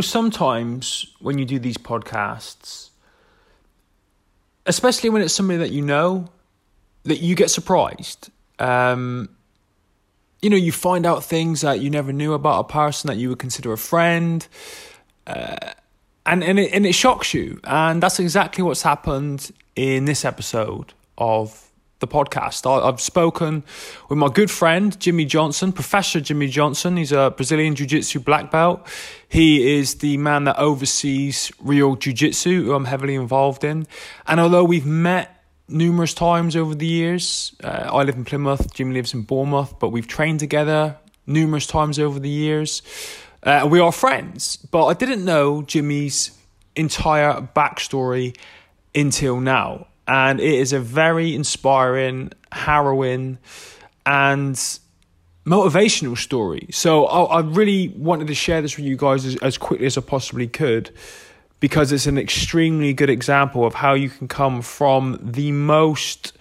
know, sometimes when you do these podcasts, especially when it's somebody that you know, that you get surprised. Um, you know, you find out things that you never knew about a person that you would consider a friend, uh, and and it, and it shocks you. And that's exactly what's happened in this episode of the podcast. I, have spoken with my good friend Jimmy Johnson, Professor Jimmy Johnson. He's a Brazilian Jiu Jitsu black belt. He is the man that oversees Real Jiu Jitsu, who I'm heavily involved in. And although we've met numerous times over the years. Uh, I live in Plymouth, Jimmy lives in Bournemouth, but we've trained together numerous times over the years. Uh, we are friends, but I didn't know Jimmy's entire backstory until now. And it is a very inspiring, harrowing, and motivational story. So I, I really wanted to share this with you guys as, as quickly as I possibly could because it's an extremely good example of how you can come from the most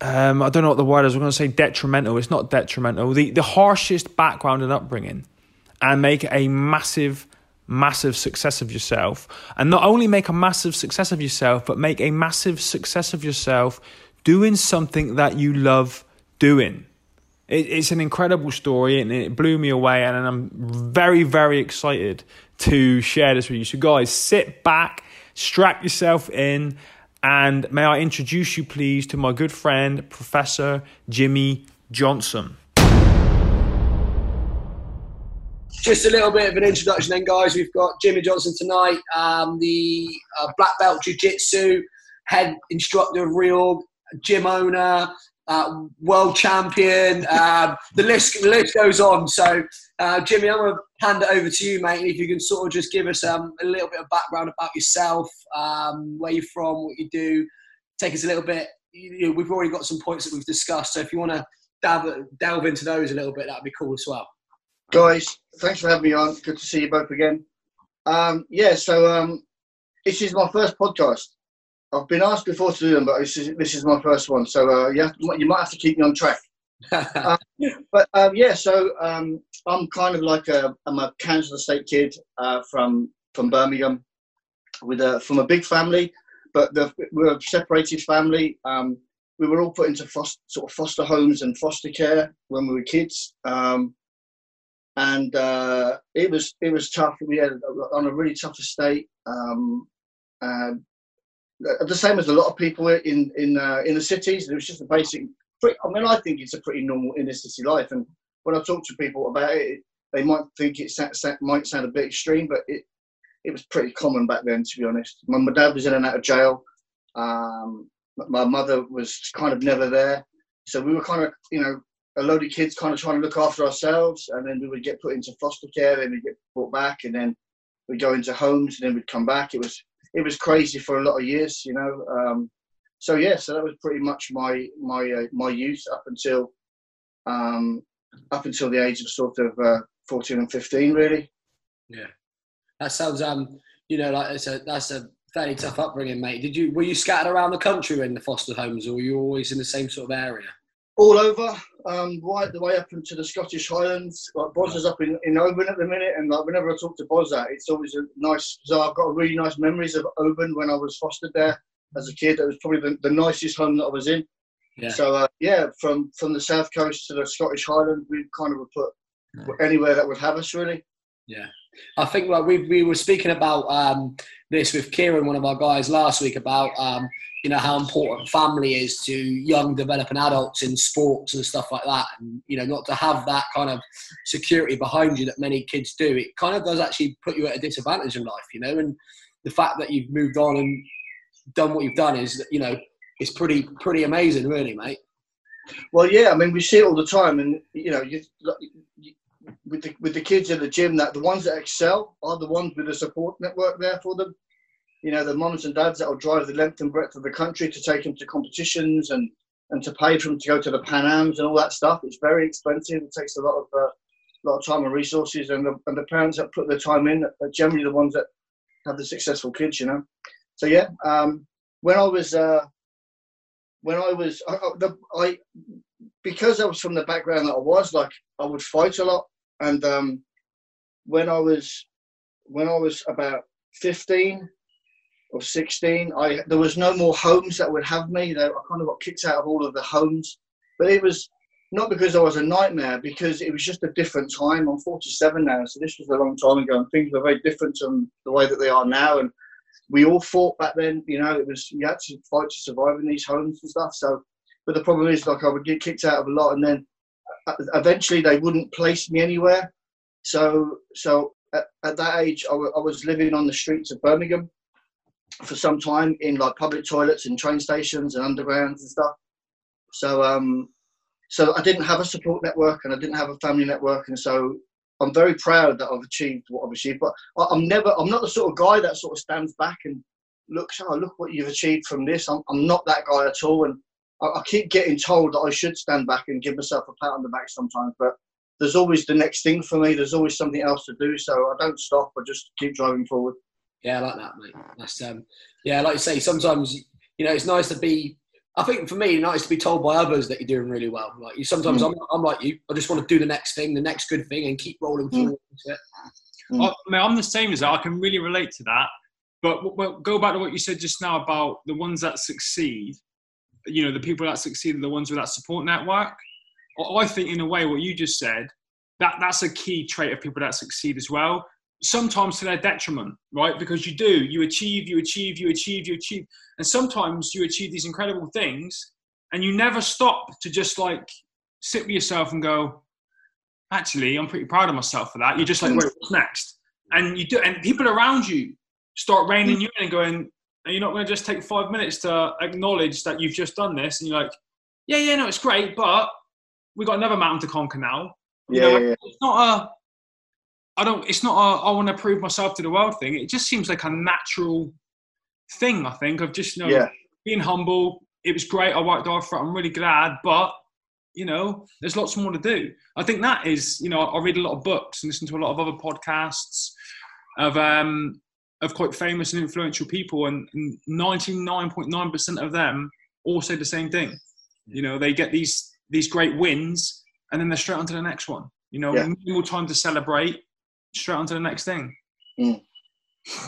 um, I don't know what the word is. I'm going to say detrimental. It's not detrimental. The the harshest background and upbringing, and make a massive, massive success of yourself. And not only make a massive success of yourself, but make a massive success of yourself doing something that you love doing. It, it's an incredible story, and it blew me away. And I'm very, very excited to share this with you. So, guys, sit back, strap yourself in, and may I introduce you, please, to my good friend, Professor Jimmy Johnson. Just a little bit of an introduction, then, guys. We've got Jimmy Johnson tonight, um, the uh, black belt jiu jitsu head instructor of Reorg, gym owner, uh, world champion. Uh, the list the list goes on. So, uh, Jimmy, I'm going to hand it over to you, mate. If you can sort of just give us um, a little bit of background about yourself, um, where you're from, what you do. Take us a little bit. You know, we've already got some points that we've discussed. So, if you want to delve, delve into those a little bit, that'd be cool as well. Guys, thanks for having me on. Good to see you both again. Um, yeah, so um, this is my first podcast. I've been asked before to do them, but this is this is my first one, so uh, yeah, you might have to keep me on track. uh, but um, yeah, so um, I'm kind of like a I'm a council estate kid uh, from from Birmingham, with a from a big family, but the, we're a separated family. Um, we were all put into foster, sort of foster homes and foster care when we were kids, um, and uh, it was it was tough. We had on a really tough estate. Um, the same as a lot of people in in uh, in the cities. It was just a basic. I mean, I think it's a pretty normal inner city life. And when I talk to people about it, they might think it might sound a bit extreme, but it it was pretty common back then, to be honest. My, my dad was in and out of jail. Um, my mother was kind of never there, so we were kind of you know a load of kids kind of trying to look after ourselves, and then we would get put into foster care, then we'd get brought back, and then we'd go into homes, and then we'd come back. It was it was crazy for a lot of years, you know. Um, so yeah, so that was pretty much my my uh, my youth up until um, up until the age of sort of uh, fourteen and fifteen, really. Yeah, that sounds um, you know, like it's a that's a fairly tough upbringing, mate. Did you were you scattered around the country in the foster homes, or were you always in the same sort of area? All over, um, right the way up into the Scottish Highlands. Like Boz is up in, in Oban at the minute, and like whenever I talk to Boz, it's always a nice. So I've got really nice memories of Oban when I was fostered there as a kid. It was probably the, the nicest home that I was in. Yeah. So uh, yeah, from from the south coast to the Scottish Highlands, we kind of would put yeah. anywhere that would have us really. Yeah, I think like we we were speaking about um, this with Kieran, one of our guys last week about um, you know how important family is to young developing adults in sports and stuff like that. And you know not to have that kind of security behind you that many kids do it kind of does actually put you at a disadvantage in life you know? And the fact that you've moved on and done what you've done is that you know it's pretty pretty amazing really mate. Well yeah i mean we see it all the time and you know you, with the with the kids in the gym that the ones that excel are the ones with a support network there for them you know, the moms and dads that will drive the length and breadth of the country to take them to competitions and, and to pay for them to go to the Pan Ams and all that stuff. It's very expensive. It takes a lot of uh, lot of time and resources, and the, and the parents that put the time in are generally the ones that have the successful kids, you know. So yeah, um, when I was uh, when I was I, the, I because I was from the background that I was, like I would fight a lot, and um, when I was when I was about 15 or 16, I there was no more homes that would have me. I kind of got kicked out of all of the homes, but it was not because I was a nightmare, because it was just a different time. I'm 47 now, so this was a long time ago, and things were very different from the way that they are now. And we all fought back then. You know, it was you had to fight to survive in these homes and stuff. So, but the problem is, like, I would get kicked out of a lot, and then uh, eventually they wouldn't place me anywhere. So, so at, at that age, I, w- I was living on the streets of Birmingham for some time in like public toilets and train stations and undergrounds and stuff. So, um, so I didn't have a support network and I didn't have a family network, and so I'm very proud that I've achieved what I've achieved. But I, am never, I'm not the sort of guy that sort of stands back and looks, oh, look what you've achieved from this. I'm, I'm not that guy at all, and I, I keep getting told that I should stand back and give myself a pat on the back sometimes, but there's always the next thing for me. There's always something else to do, so I don't stop. I just keep driving forward. Yeah, I like that, mate. That's um, yeah, like you say, sometimes you know it's nice to be. I think for me, nice to be told by others that you're doing really well. Like you, sometimes mm. I'm, I'm like you. I just want to do the next thing, the next good thing, and keep rolling mm. forward. Mm. I, I'm the same as that. I can really relate to that. But, but go back to what you said just now about the ones that succeed. You know, the people that succeed are the ones with that support network. I think, in a way, what you just said, that that's a key trait of people that succeed as well sometimes to their detriment, right? Because you do, you achieve, you achieve, you achieve, you achieve. And sometimes you achieve these incredible things and you never stop to just like sit with yourself and go, actually, I'm pretty proud of myself for that. You're just like, wait, what's next? And you do, and people around you start reining you in and going, are you not going to just take five minutes to acknowledge that you've just done this? And you're like, yeah, yeah, no, it's great, but we've got another mountain to conquer now. You yeah, know, yeah, It's not a, I don't. It's not a I want to prove myself to the world thing. It just seems like a natural thing. I think of just you know yeah. being humble. It was great. I worked hard for it. I'm really glad, but you know, there's lots more to do. I think that is, you know, I read a lot of books and listen to a lot of other podcasts of um of quite famous and influential people, and 99.9% of them all say the same thing. You know, they get these these great wins, and then they're straight on to the next one. You know, yeah. more time to celebrate, straight on to the next thing. Mm.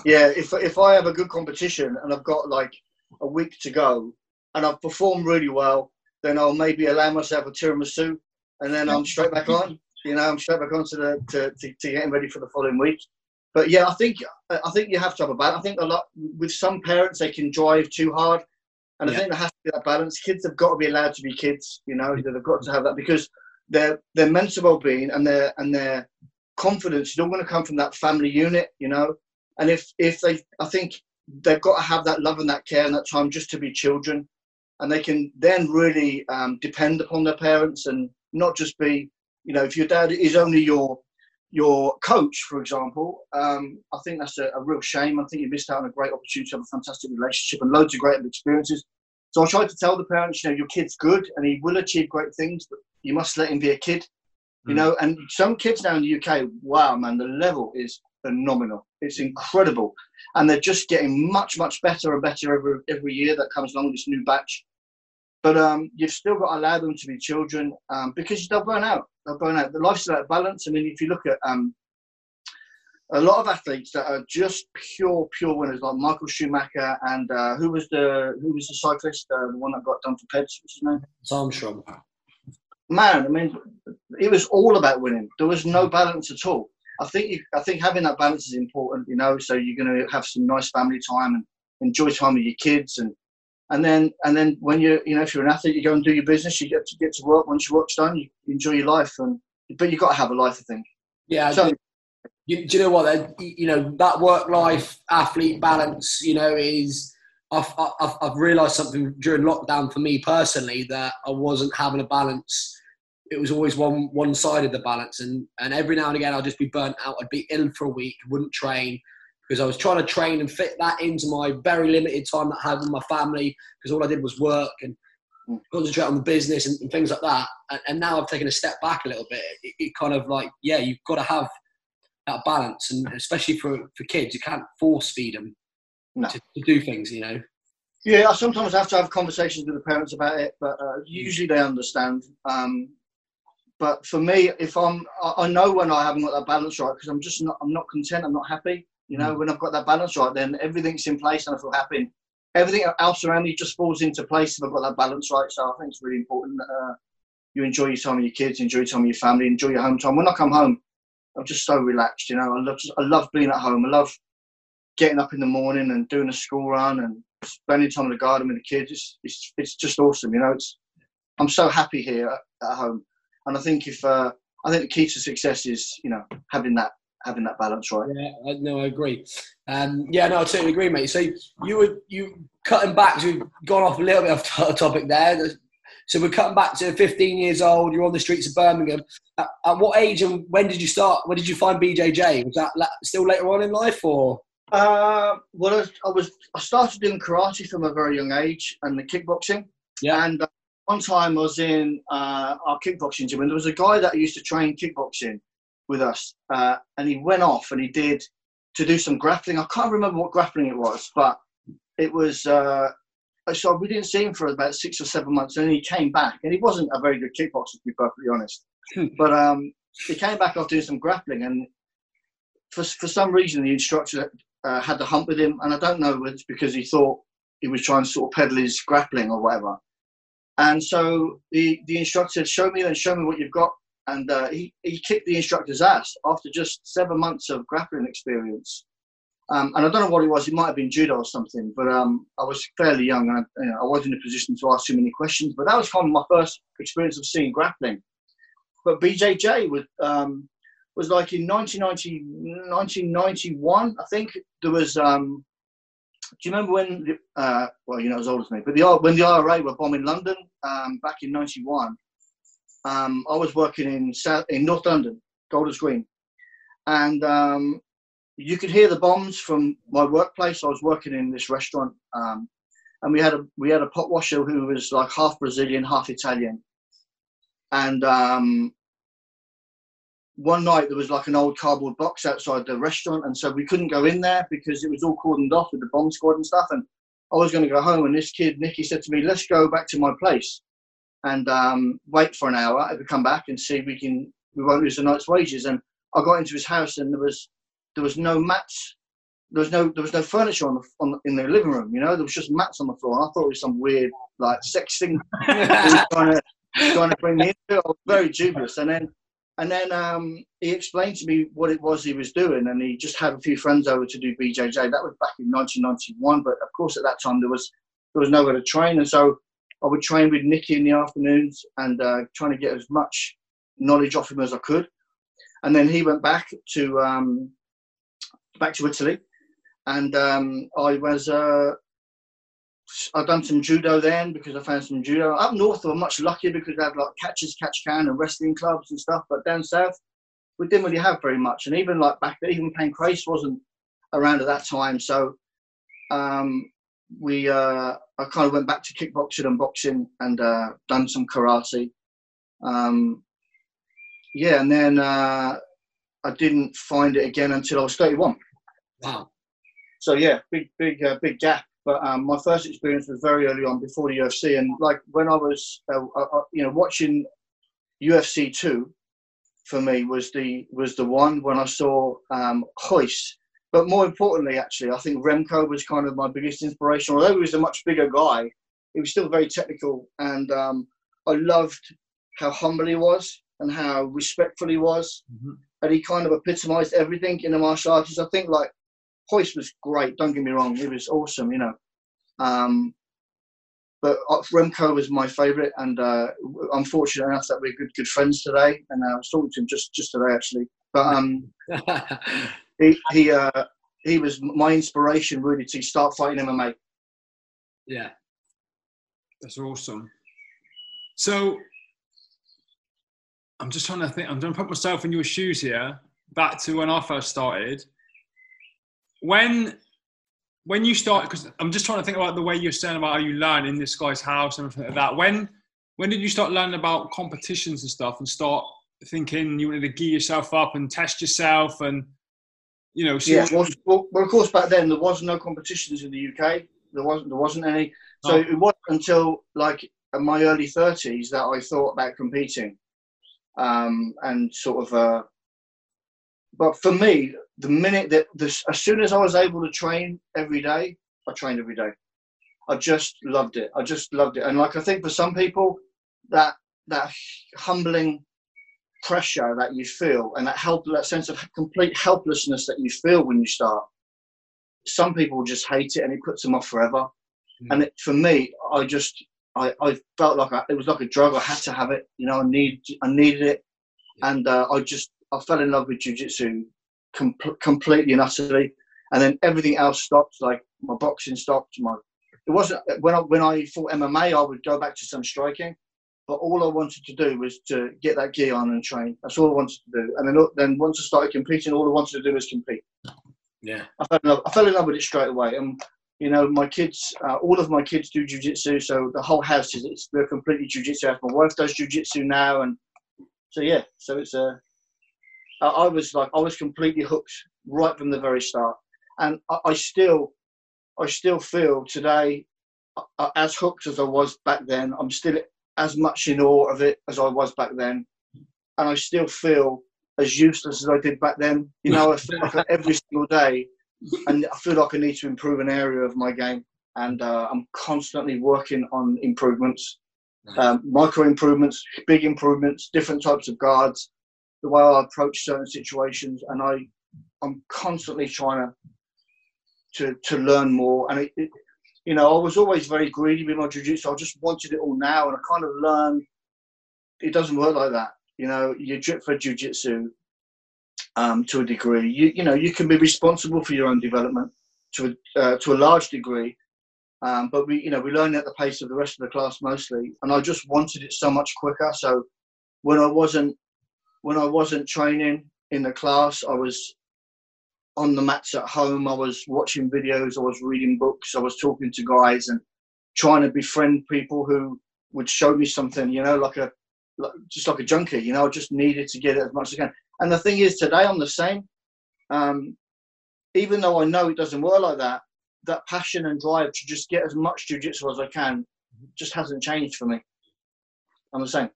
Yeah, if if I have a good competition and I've got like a week to go and I've performed really well, then I'll maybe allow myself a tiramisu and then I'm straight back on. You know, I'm straight back on to the to, to, to getting ready for the following week. But yeah, I think I think you have to have a balance. I think a lot with some parents they can drive too hard, and I think there has to be that balance. Kids have got to be allowed to be kids. You know, they've got to have that because their their mental well-being and their and their confidence is all going to come from that family unit, you know. And if if they, I think they've got to have that love and that care and that time just to be children, and they can then really um, depend upon their parents and not just be, you know, if your dad is only your your coach, for example, um, I think that's a, a, real shame. I think you missed out on a great opportunity to have a fantastic relationship and loads of great experiences. So I try to tell the parents, you know, your kid's good and he will achieve great things, but you must let him be a kid you hmm. know, and some kids now in the UK, wow, man, the level is phenomenal. It's incredible, and they're just getting much, much better and better every every year that comes along this new batch. But um, you've still got to allow them to be children um, because they'll burn out. They'll burn out. The life's about balance. I mean, if you look at um, a lot of athletes that are just pure, pure winners, like Michael Schumacher and uh, who was the who was the cyclist, uh, the one that got done for Peds, what's his name? Armstrong man, I mean, it was all about winning. There was no balance at all. I think you, I think having that balance is important, you know. So you're going to have some nice family time and enjoy time with your kids, and and then and then when you you know if you're an athlete, you go and do your business. You get to get to work. Once your work's done, you enjoy your life, and but you've got to have a life. I think. Yeah. So, you, do you know what? You know that work-life athlete balance. You know is I've, I've, I've realised something during lockdown for me personally that I wasn't having a balance. It was always one one side of the balance, and and every now and again I'd just be burnt out. I'd be ill for a week, wouldn't train because I was trying to train and fit that into my very limited time that I had with my family because all I did was work and concentrate on the business and, and things like that. And, and, now I've taken a step back a little bit. It, it kind of like yeah, you've got to have that balance, and especially for for kids, you can't force feed them no. to, to, do things, you know. Yeah, I sometimes have to have conversations with the parents about it, but uh, usually they understand. Um, but for me, if I'm, I know when I haven't got that balance right because I'm just not, I'm not content. I'm not happy. You know, mm. when I've got that balance right, then everything's in place and I feel happy. Everything else around me just falls into place if I've got that balance right. So I think it's really important that uh, you enjoy your time with your kids, enjoy your time with your family, enjoy your home time. When I come home, I'm just so relaxed. You know, I love, I love being at home. I love getting up in the morning and doing a school run and spending time in the garden with the kids. It's, it's, it's just awesome. You know, it's, I'm so happy here at, at home. And I think if, uh, I think the key to success is, you know, having that having that balance right. Yeah, no, I agree. Um, yeah, no, I totally agree, mate. So you were you cutting back. So we've gone off a little bit off topic there. So we're cutting back to 15 years old. You're on the streets of Birmingham. At, at what age and when did you start? When did you find BJJ? Was that still later on in life, or? Uh, well, I was I started doing karate from a very young age and the kickboxing. Yeah. And uh, one time I was in uh, our kickboxing gym, and there was a guy that used to train kickboxing with us, uh, and he went off and he did to do some grappling. I can't remember what grappling it was, but it was. Uh, so we didn't see him for about six or seven months, and then he came back, and he wasn't a very good kickboxer, to be perfectly honest. Hmm. but um, he came back after doing some grappling, and for for some reason the instructor uh, had the hump with him, and I don't know whether it's because he thought he was trying to sort of peddle his grappling or whatever. And so the, the instructor said, "Show me, then show me what you've got." And uh, he he kicked the instructor's ass after just seven months of grappling experience. Um, and I don't know what it was. It might have been judo or something. But um, I was fairly young, and I, you know, I wasn't in a position to ask too many questions. But that was kind of my first experience of seeing grappling. But BJJ was um, was like in 1990, 1991, I think there was. Do you remember when? Uh, well, you know, as old as me, but the when the IRA were bombing London um, back in '91, um, I was working in South in North London, Golders Green, and um, you could hear the bombs from my workplace. I was working in this restaurant, um, and we had a we had a pot washer who was like half Brazilian, half Italian, and um, one night there was like an old cardboard box outside the restaurant, and so we couldn't go in there because it was all cordoned off with the bomb squad and stuff. And I was going to go home, and this kid Nicky said to me, "Let's go back to my place and um, wait for an hour. If we come back and see if we can, we won't lose the night's wages." And I got into his house, and there was there was no mats. There was no there was no furniture on the, on the, in the living room. You know, there was just mats on the floor. And I thought it was some weird like sex thing trying to trying to bring me into. I was very dubious, and then and then um, he explained to me what it was he was doing, and he just had a few friends over to do BJJ. That was back in 1991, but of course at that time there was there was nowhere to train, and so I would train with Nicky in the afternoons and uh, trying to get as much knowledge off him as I could. And then he went back to um, back to Italy, and um, I was uh, I've done some judo then because I found some judo. Up north, are much luckier because they have like catches, catch can, and wrestling clubs and stuff. But down south, we didn't really have very much. And even like back then, even Pancrase wasn't around at that time. So um, we, uh, I kind of went back to kickboxing and boxing and uh, done some karate. Um, yeah, and then uh, I didn't find it again until I was 31. Wow. So yeah, big, big, uh, big gap but um, my first experience was very early on before the UFC, and like when I was, uh, uh, uh you know, watching UFC two, for me was the was the one when I saw um, Royce. But more importantly, actually, I think Remco was kind of my biggest inspiration. Although he was a much bigger guy, he was still very technical, and um, I loved how humble he was and how respectful he was. Mm-hmm. And he kind of epitomized everything in the martial arts. I think like Royce was great. Don't get me wrong; it was awesome, you know. Um, but uh, Remco was my favourite, and uh, I'm fortunate enough that we're good good friends today. And uh, I was talking to him just just today actually. But um, he he uh, he was my inspiration really to start fighting MMA. Yeah, that's awesome. So I'm just trying to think. I'm trying to put myself in your shoes here. Back to when I first started when when you start because i'm just trying to think about the way you're saying about how you learn in this guy's house and everything like that when when did you start learning about competitions and stuff and start thinking you wanted to gear yourself up and test yourself and you know yeah well, well, well, of course back then there was no competitions in the uk there wasn't there wasn't any so oh. it wasn't until like in my early 30s that i thought about competing um, and sort of. Uh, but for me, the minute that this, as soon as I was able to train every day, I trained every day. I just loved it. I just loved it. And like I think for some people, that that humbling pressure that you feel and that help that sense of complete helplessness that you feel when you start some people just hate it and it puts them off forever mm. and it, for me i just I, I felt like I, it was like a drug i had to have it you know i need i needed it and uh, i just i fell in love with jiu-jitsu com- completely and utterly and then everything else stopped like my boxing stopped my it wasn't when i when i fought mma i would go back to some striking but all I wanted to do was to get that gear on and train. That's all I wanted to do. And then, then once I started competing, all I wanted to do was compete. Yeah, I fell in love, I fell in love with it straight away. And you know, my kids, uh, all of my kids do jujitsu, so the whole house is it's they're completely jujitsu. My wife does jujitsu now, and so yeah, so it's a. Uh, I was like I was completely hooked right from the very start, and I, I still, I still feel today, uh, as hooked as I was back then. I'm still as much in awe of it as I was back then, and I still feel as useless as I did back then. You know, I feel like every single day, and I feel like I need to improve an area of my game, and uh, I'm constantly working on improvements, um, micro improvements, big improvements, different types of guards, the way I approach certain situations, and I, I'm constantly trying to to to learn more, and it, it you know, I was always very greedy with my jiu-jitsu. I just wanted it all now, and I kind of learned it doesn't work like that. You know, you drip for jiu-jitsu um, to a degree. You you know, you can be responsible for your own development to a, uh, to a large degree, um, but we you know we learn at the pace of the rest of the class mostly. And I just wanted it so much quicker. So when I wasn't when I wasn't training in the class, I was on the mats at home. I was watching videos. I was reading books. I was talking to guys and trying to befriend people who would show me something. You know, like a like, just like a junkie. You know, I just needed to get it as much as I can. And the thing is, today I'm the same. Um, even though I know it doesn't work like that, that passion and drive to just get as much jujitsu as I can just hasn't changed for me. I'm the same.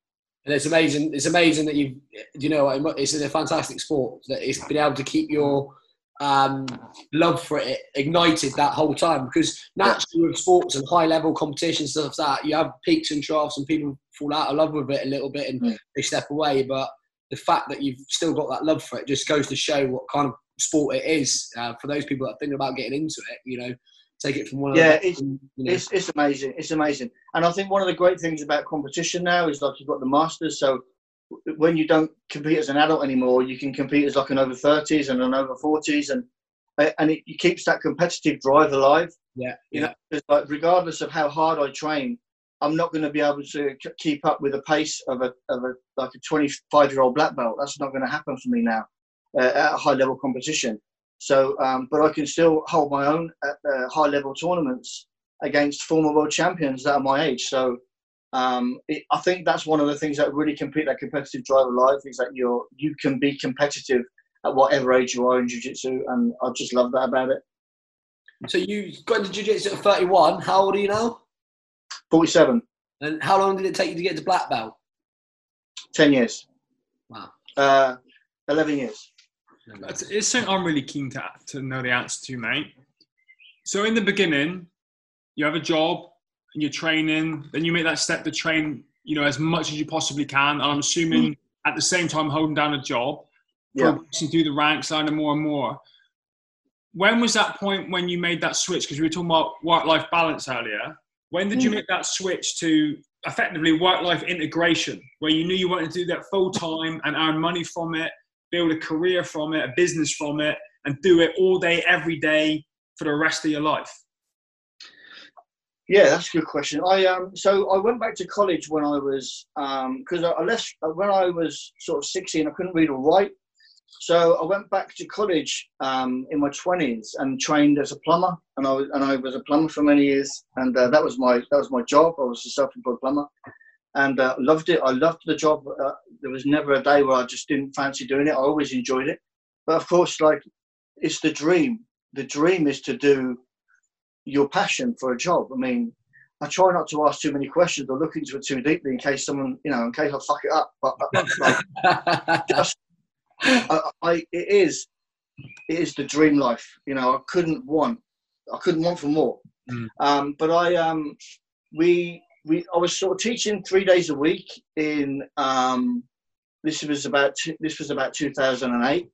And it's amazing. It's amazing that you, you know, it's a fantastic sport that it's been able to keep your um, love for it ignited that whole time. Because naturally with sports and high level competitions stuff like that you have peaks and troughs and people fall out of love with it a little bit and they step away. But the fact that you've still got that love for it just goes to show what kind of sport it is uh, for those people that are thinking about getting into it you know take it from one yeah it's, you know. it's, it's amazing it's amazing and i think one of the great things about competition now is like you've got the masters so when you don't compete as an adult anymore, you can compete as like an over 30s and an over 40s, and and it, keeps that competitive drive alive. Yeah, you know, like regardless of how hard I train, I'm not going to be able to keep up with the pace of a of a like a 25 year old black belt. That's not going to happen for me now uh, at a high level competition. So, um, but I can still hold my own at uh, high level tournaments against former world champions that are my age. So um, it, I think that's one of the things that really compete that competitive drive of life is that you're you can be competitive at whatever age you are in jiu-jitsu and I just love that about it. So you got into jiu-jitsu at 31. How old are you now? 47. And how long did it take you to get to black belt? 10 years. Wow. Uh, 11 years. It's something I'm really keen to, to know the answer to, mate. So in the beginning, you have a job, and you're training, then you make that step to train, you know, as much as you possibly can. And I'm assuming mm. at the same time holding down a job, yeah. progressing through the ranks, learning more and more. When was that point when you made that switch? Because we were talking about work-life balance earlier. When did mm. you make that switch to effectively work-life integration, where you knew you wanted to do that full time and earn money from it, build a career from it, a business from it, and do it all day, every day for the rest of your life? Yeah, that's a good question. I um so I went back to college when I was um because I, left uh, when I was sort of sixteen. I couldn't read or write, so I went back to college um in my twenties and trained as a plumber. And I was and I was a plumber for many years, and uh, that was my that was my job. I was a self-employed plumber, and uh, loved it. I loved the job. Uh, there was never a day where I just didn't fancy doing it. I always enjoyed it, but of course, like it's the dream. The dream is to do your passion for a job. I mean, I try not to ask too many questions or look into it too deeply in case someone, you know, in case I fuck it up. But, but like, just, I, I, it is, it is the dream life. You know, I couldn't want, I couldn't want for more. Mm. Um, but I, um, we, we, I was sort of teaching three days a week in. Um, this was about this was about 2008.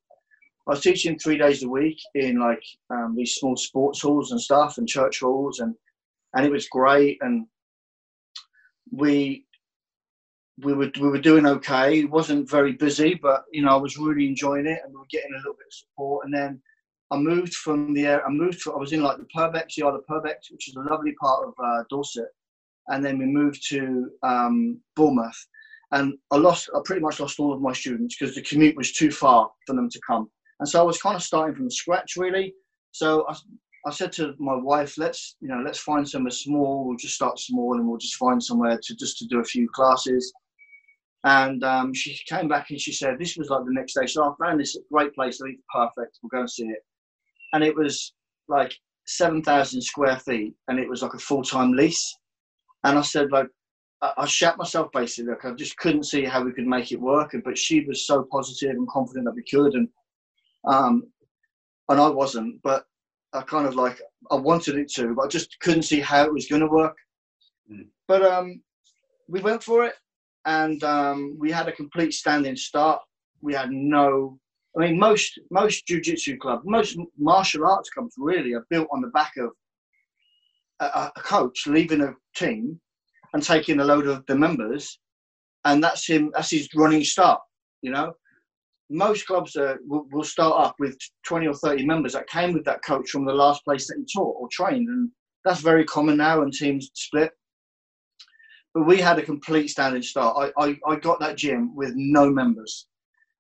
I was teaching three days a week in like um, these small sports halls and stuff and church halls and and it was great and we we were we were doing okay. It wasn't very busy, but you know I was really enjoying it and we were getting a little bit of support. And then I moved from the I moved. To, I was in like the Purbeck, the Purbeck, which is a lovely part of uh, Dorset. And then we moved to um, Bournemouth, and I lost. I pretty much lost all of my students because the commute was too far for them to come. And so I was kind of starting from scratch, really. So I, I said to my wife, let's, you know, let's find somewhere small. We'll just start small and we'll just find somewhere to just to do a few classes. And um, she came back and she said, this was like the next day. So I found this great place. I think perfect. We'll go and see it. And it was like 7,000 square feet and it was like a full-time lease. And I said, like, I, I shat myself basically. Like, I just couldn't see how we could make it work. But she was so positive and confident that we could. And um, and I wasn't, but I kind of like I wanted it to, but I just couldn't see how it was going to work. Mm. But um, we went for it, and um, we had a complete standing start. We had no, I mean, most most jujitsu clubs, most martial arts clubs really are built on the back of a, a coach leaving a team and taking a load of the members, and that's him. That's his running start. You know, most clubs uh, will, will, start up with 20 or 30 members that came with that coach from the last place that he taught or trained. And that's very common now and teams split. But we had a complete standing start. I, I, I got that gym with no members.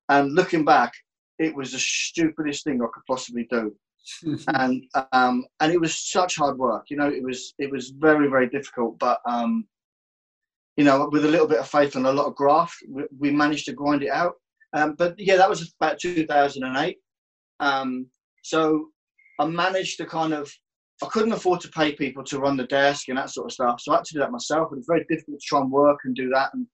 And looking back, it was the stupidest thing I could possibly do. And um, and it was such hard work. You know, it was it was very very difficult. But um, you know, with a little bit of faith and a lot of graft, we, we managed to grind it out um, but yeah, that was about 2008. Um, so I managed to kind of, I couldn't afford to pay people to run the desk and that sort of stuff. So I had to do that myself. It was very difficult to try and work and do that. And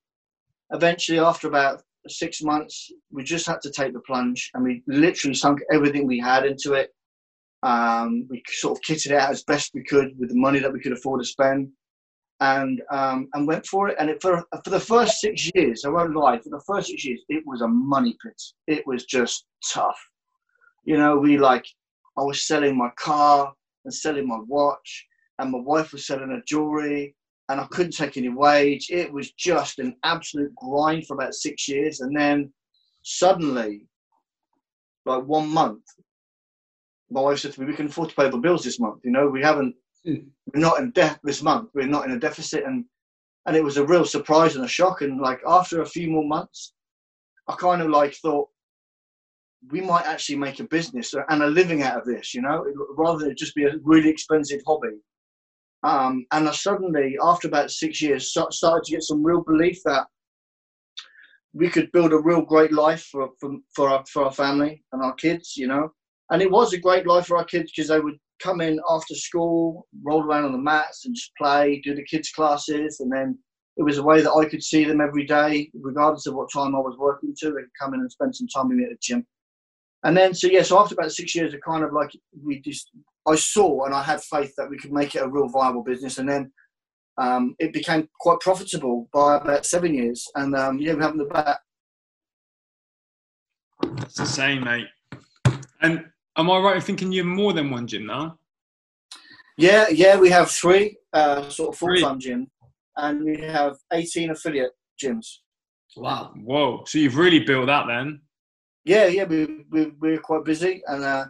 eventually, after about six months, we just had to take the plunge and we literally sunk everything we had into it. Um, we sort of kitted it out as best we could with the money that we could afford to spend and um, and went for it. And it, for for the first six years, I won't lie, for the first six years, it was a money pit. It was just tough. You know, we like I was selling my car and selling my watch, and my wife was selling her jewelry, and I couldn't take any wage. It was just an absolute grind for about six years, and then suddenly, like one month, my wife said to me, "We can afford to pay the bills this month. You know, we haven't." we're not in debt this month. We're not in a deficit, and and it was a real surprise and a shock. And like after a few more months, I kind of like thought we might actually make a business and a living out of this, you know, rather than just be a really expensive hobby. Um, and I suddenly, after about six years, started to get some real belief that we could build a real great life for for for our, for our family and our kids, you know. And it was a great life for our kids because they would come in after school, roll around on the mats and just play, do the kids' classes, and then it was a way that I could see them every day, regardless of what time I was working to. They could come in and spend some time with me at the gym. And then, so yeah, so after about six years, it kind of like we just, I saw and I had faith that we could make it a real viable business. And then um, it became quite profitable by about seven years. And um, yeah, we're having the back. It's the same, mate. And Am I right in thinking you're more than one gym now? Yeah, yeah, we have three uh, sort of full time gyms, and we have 18 affiliate gyms. Wow. Whoa. So you've really built that then? Yeah, yeah, we, we, we're quite busy, and uh,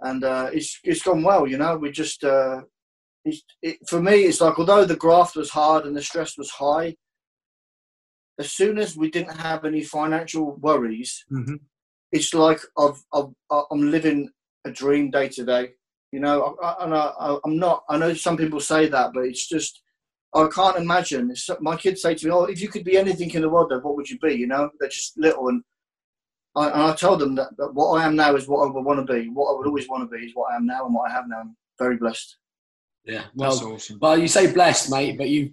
and uh, it's it's gone well. You know, we just uh, it, for me, it's like although the graft was hard and the stress was high, as soon as we didn't have any financial worries, mm-hmm it's like I've, I've I'm living a dream day to day. You know, I, and I, I'm not. I know some people say that, but it's just I can't imagine. My kids say to me, "Oh, if you could be anything in the world, then what would you be?" You know, they're just little, and I, and I told them that, that, what I am now is what I would want to be. What I would always want to be is what I am now, and what I have now. I'm very blessed. Yeah, well, That's awesome. well, you say blessed, mate, but you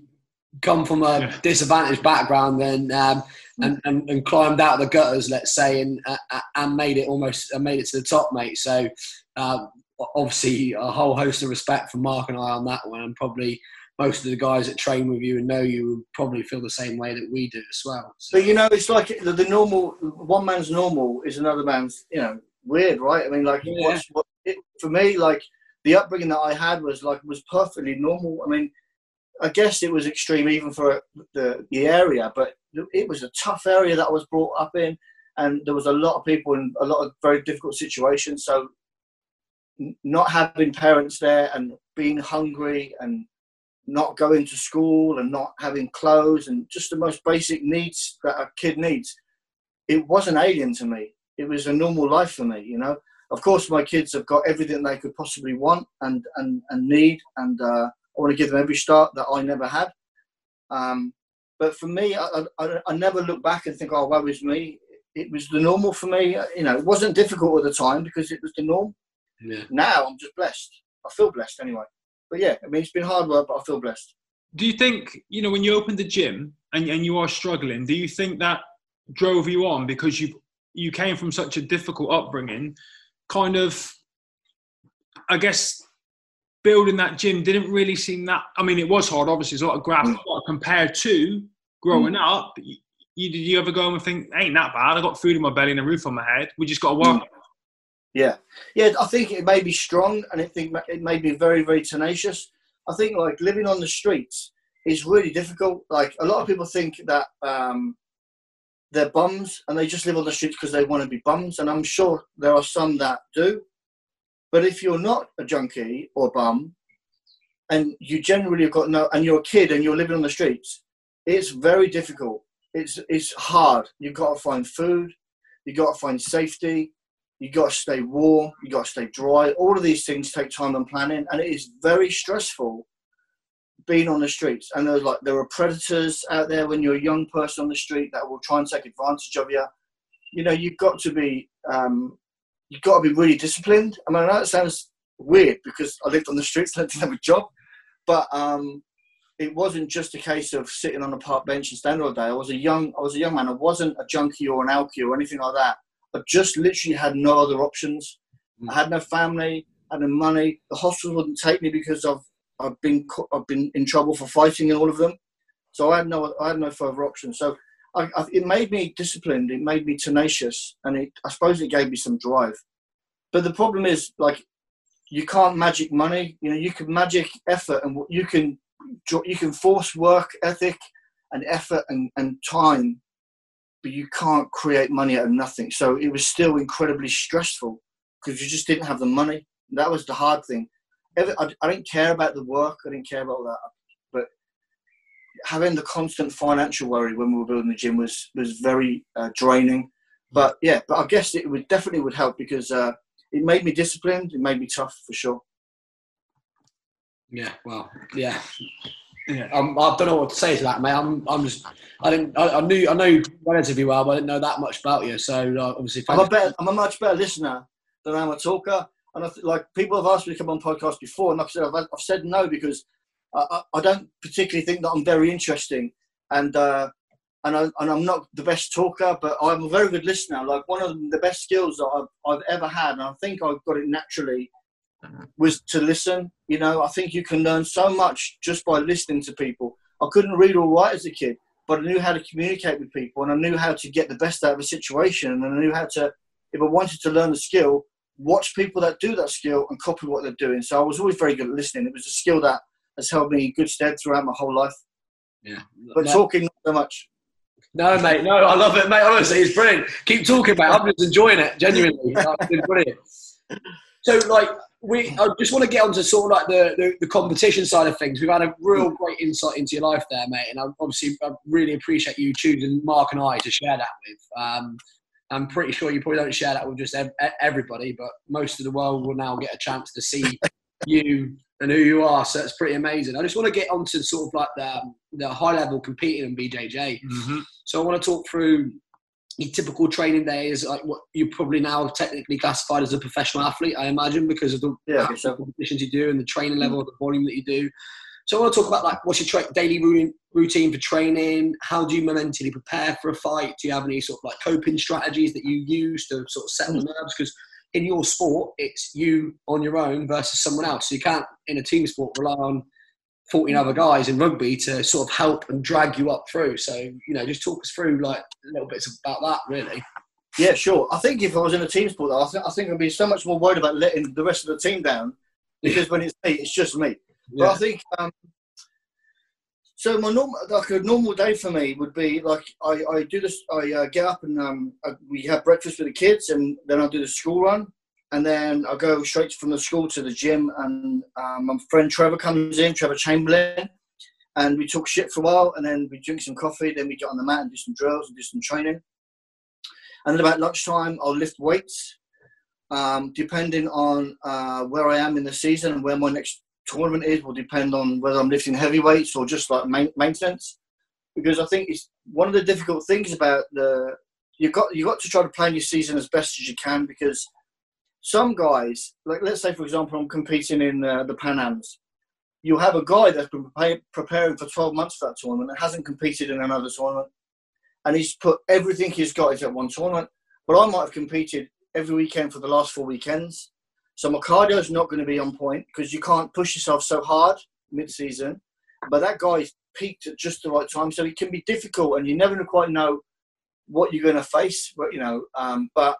come from a Yeah. disadvantaged background and, um, and, and and climbed out of the gutters, let's say, and uh, uh, and made it almost uh, made it to the top, mate. So uh, obviously, a whole host of respect for Mark and I on that one, and probably most of the guys that train with you and know you would probably feel the same way that we do as well. So, But you know, it's like the, the normal. One man's normal is another man's. You know, weird, right? I mean, like Yeah. what, it, for me, like the upbringing that I had was like was perfectly normal. I mean, I guess it was extreme even for the the area, but it was a tough area that I was brought up in, and there was a lot of people in a lot of very difficult situations. So, not having parents there and being hungry and not going to school and not having clothes and just the most basic needs that a kid needs. It wasn't alien to me. It was a normal life for me, you know. Of course, my kids have got everything they could possibly want and and, and need, and uh, I want to give them every start that I never had. Um, but for me, I, I, I never look back and think, "Oh, woe is me." It was the normal for me. You know, it wasn't difficult at the time because it was the norm. yeah. Now I'm just blessed. I feel blessed anyway. But yeah, I mean, it's been hard work, but I feel blessed. Do you think, you know, when you opened the gym and, and you are struggling, do you think that drove you on because you you came from such a difficult upbringing? Kind of, I guess, building that gym didn't really seem that. I mean, it was hard. Obviously, it's a lot of graft, mm. but compared to growing mm. up, you, you, did you ever go and think, ain't that bad? I got food in my belly and a roof on my head. We just got to work. Mm. Yeah, yeah. I think it made me strong, and I think it made me very, very tenacious. I think like living on the streets is really difficult. Like a lot of people think that um, they're bums and they just live on the streets because they want to be bums, and I'm sure there are some that do. But if you're not a junkie or bum, and you generally have got no, and you're a kid and you're living on the streets, it's very difficult. It's it's hard. You've got to find food. You've got to find safety You've got to stay warm, You've got to stay dry. All of these things take time and planning, and it is very stressful being on the streets. And there's like there are predators out there when you're a young person on the street that will try and take advantage of you. You know, you've got to be um, you've got to be really disciplined. I mean, I know it sounds weird because I lived on the streets and I didn't have a job, but um, it wasn't just a case of sitting on a park bench and standing all day. I was a young I was a young man. I wasn't a junkie or an alkie or anything like that. I just literally had no other options. I had no family, had no money. The hospital wouldn't take me because I've I've been I've been in trouble for fighting in all of them. So I had no I had no further options. So I, I, it made me disciplined. It made me tenacious, and it, I suppose it gave me some drive. But the problem is, like, you can't magic money. You know, you can magic effort, and you can you can force work ethic and effort and, and time but you can't create money out of nothing. So it was still incredibly stressful because you just didn't have the money. That was the hard thing. I, didn't care about the work. I didn't care about all that. Having the constant financial worry when we were building the gym was was very uh, draining. But yeah, but I guess it would definitely would help because uh, it made me disciplined. It made me tough for sure. Yeah, well, yeah. Yeah. Um, I don't know what to say to that, mate. I'm, I'm just, I didn't, I, I knew, I know you relatively well, but I didn't know that much about you. So uh, obviously, I'm a better, I'm a much better listener than I'm a talker. And I th- like people have asked me to come on podcast before, and I've said I've, I've said no because I, I, don't particularly think that I'm very interesting, and uh, and I, and I'm not the best talker, but I'm a very good listener. Like one of the best skills that I've, I've ever had, and I think I've got it naturally, was to listen. You know, I think you can learn so much just by listening to people. I couldn't read or write as a kid, but I knew how to communicate with people, and I knew how to get the best out of a situation, and I knew how to, if I wanted to learn a skill, watch people that do that skill and copy what they're doing. So I was always very good at listening. It was a skill that has held me in good stead throughout my whole life. yeah. But No- talking not so much. No, mate. No, I love it, mate. Honestly, it's brilliant. Keep talking, mate. I'm just enjoying it. Genuinely, it's brilliant. So, like, we, I just want to get onto sort of like the, the, the competition side of things. We've had a real great insight into your life there, mate, and I obviously I really appreciate you choosing Mark and I to share that with. Um, I'm pretty sure you probably don't share that with just everybody, but most of the world will now get a chance to see you and who you are. So it's pretty amazing. I just want to get onto sort of like the, um, the high level competing in BJJ. Mhm. So I want to talk through your typical training day is like what you're probably now technically classified as a professional athlete, I imagine, because of the Yeah, yeah, so- competitions you do and the training level, mm. the volume that you do. So I want to talk about like what's your tra- daily routine, routine for training? How do you mentally prepare for a fight? Do you have any sort of like coping strategies that you use to sort of settle the mm. nerves? Because in your sport, it's you on your own versus someone else. So you can't in a team sport rely on 14 other guys in rugby to sort of help and drag you up through. So, you know, just talk us through like little bits about that, really. Yeah, sure. I think if I was in a team sport, I, th- I think I'd be so much more worried about letting the rest of the team down because when it's me, it's just me. But I think um, so. My normal, like a normal day for me would be like I, I do this. I uh, get up and um, I, we have breakfast with the kids, and then I do the school run, and then I go straight from the school to the gym. And um, my friend Trevor comes in, Trevor Chamberlain, and we talk shit for a while, and then we drink some coffee. Then we get on the mat and do some drills and do some training. And then about lunchtime, I'll lift weights. Um, depending on uh, where I am in the season and where my next tournament is, will depend on whether I'm lifting heavy weights or just like maintenance. Because I think it's one of the difficult things about the you got you got to try to plan your season as best as you can because some guys, like let's say for example, I'm competing in uh, the Pan Ams. You'll have a guy that's been preparing for 12 months for that tournament and hasn't competed in another tournament, and he's put everything he's got into one tournament. But I might have competed every weekend for the last four weekends. So my cardio is not going to be on point because you can't push yourself so hard mid-season. But that guy's peaked at just the right time, so it can be difficult, and you never quite know what you're going to face. But you know, um, but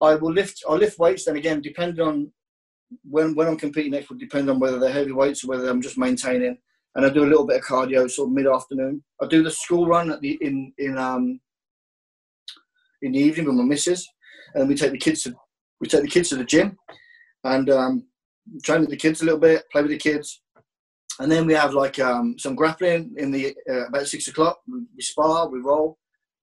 I will lift. I lift weights. Then again, depending on when when I'm competing next, will depend on whether they're heavy weights or whether I'm just maintaining. And I do a little bit of cardio, sort of mid-afternoon. I do the school run at the in in um in the evening with my missus, and we take the kids to we take the kids to the gym, and um, train with the kids a little bit, play with the kids, and then we have like um, some grappling in the uh, about six o'clock. We, spar, we roll,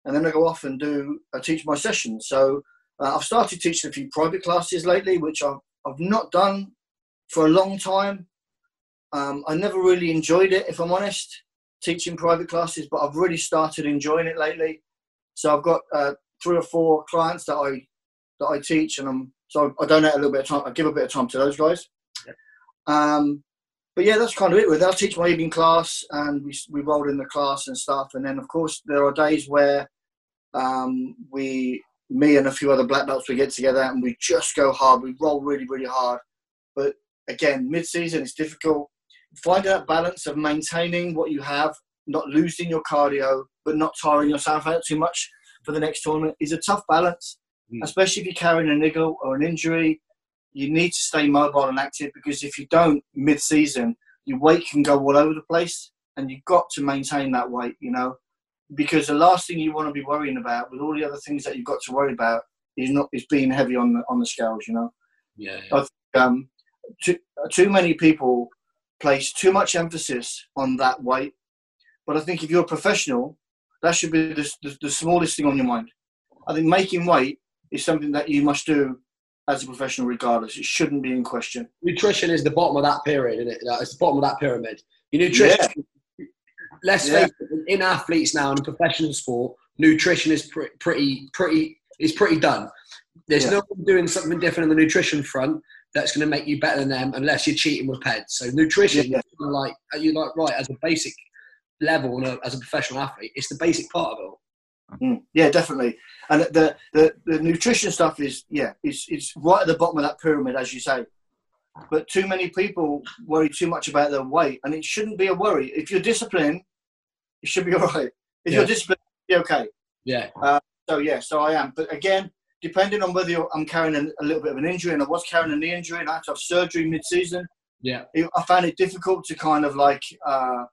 and then I go off and do I teach my sessions. So uh, I've started teaching a few private classes lately, which I've I've not done for a long time. Um, I never really enjoyed it, if I'm honest, teaching private classes, but I've really started enjoying it lately. So I've got uh, three or four clients that I that I teach, and I'm so I donate a little bit of time. I give a bit of time to those guys. Um, but yeah, that's kind of it. With I'll teach my evening class, and we we roll in the class and stuff. And then of course there are days where um, we, me and a few other black belts, we get together and we just go hard. We roll really really hard. But again, mid season it's difficult. Finding that balance of maintaining what you have, not losing your cardio, but not tiring yourself out too much for the next tournament is a tough balance, Mm. especially if you're carrying a niggle or an injury. You need to stay mobile and active because if you don't mid-season, your weight can go all over the place, and you've got to maintain that weight. You know, because the last thing you want to be worrying about with all the other things that you've got to worry about is not is being heavy on the on the scales. You know Yeah. um, too, too many people place too much emphasis on that weight. But I think if you're a professional, that should be the, the, the smallest thing on your mind. I think making weight is something that you must do as a professional, regardless. It shouldn't be in question. Nutrition is the bottom of that pyramid, isn't it? It's the bottom of that pyramid. Your nutrition, Yeah. let's Yeah. face it, in athletes now in professional sport, nutrition is pre- pretty, pretty, is pretty done. There's Yeah. no one doing something different on the nutrition front that's going to make you better than them unless you're cheating with PEDs. So nutrition, Yeah. is like you like right as a basic level a, as a professional athlete, it's the basic part of it. Mm, yeah, definitely. And the, the, the nutrition stuff is, yeah, it's, it's right at the bottom of that pyramid, as you say. But too many people worry too much about their weight, and it shouldn't be a worry. If you're disciplined, it should be all right. If Yeah. you're disciplined, be okay. Yeah, So yeah, so I am. But again, depending on whether you're, I'm carrying a, a little bit of an injury, and I was carrying a knee injury, and I had to have surgery mid-season. yeah, it- I found it difficult to kind of like. Uh,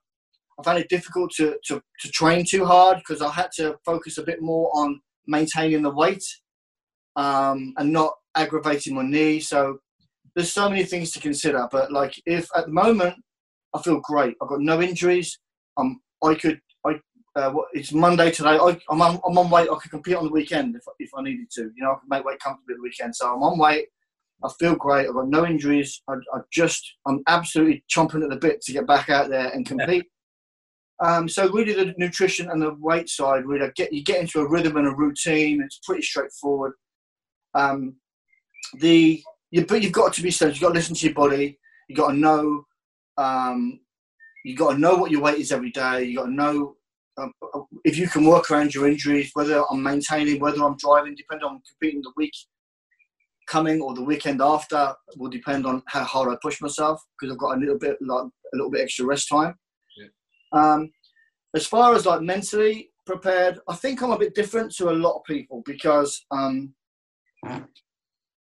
I found it difficult to, to, to train too hard because I had to focus a bit more on maintaining the weight um, and not aggravating my knee. So there's so many things to consider. But like, if at the moment I feel great, I've got no injuries. Um, I could. I uh, it's Monday today. I, I'm on, I'm on weight. I could compete on the weekend if, if I needed to. You know, I could make weight comfortably the weekend. So I'm on weight. I feel great. I've got no injuries. I, I just, I'm absolutely chomping at the bit to get back out there and compete. Um, so really, the nutrition and the weight side, really get you get into a rhythm and a routine. It's pretty straightforward. Um, the you, but you've got to be steady. You've got to listen to your body. You got to know. Um, you got to know what your weight is every day. You got to know um, if you can work around your injuries, whether I'm maintaining, whether I'm driving, depending on competing the week coming or the weekend after will depend on how hard I push myself because I've got a little bit like a little bit extra rest time. Um, as far as like mentally prepared, I think I'm a bit different to a lot of people because um,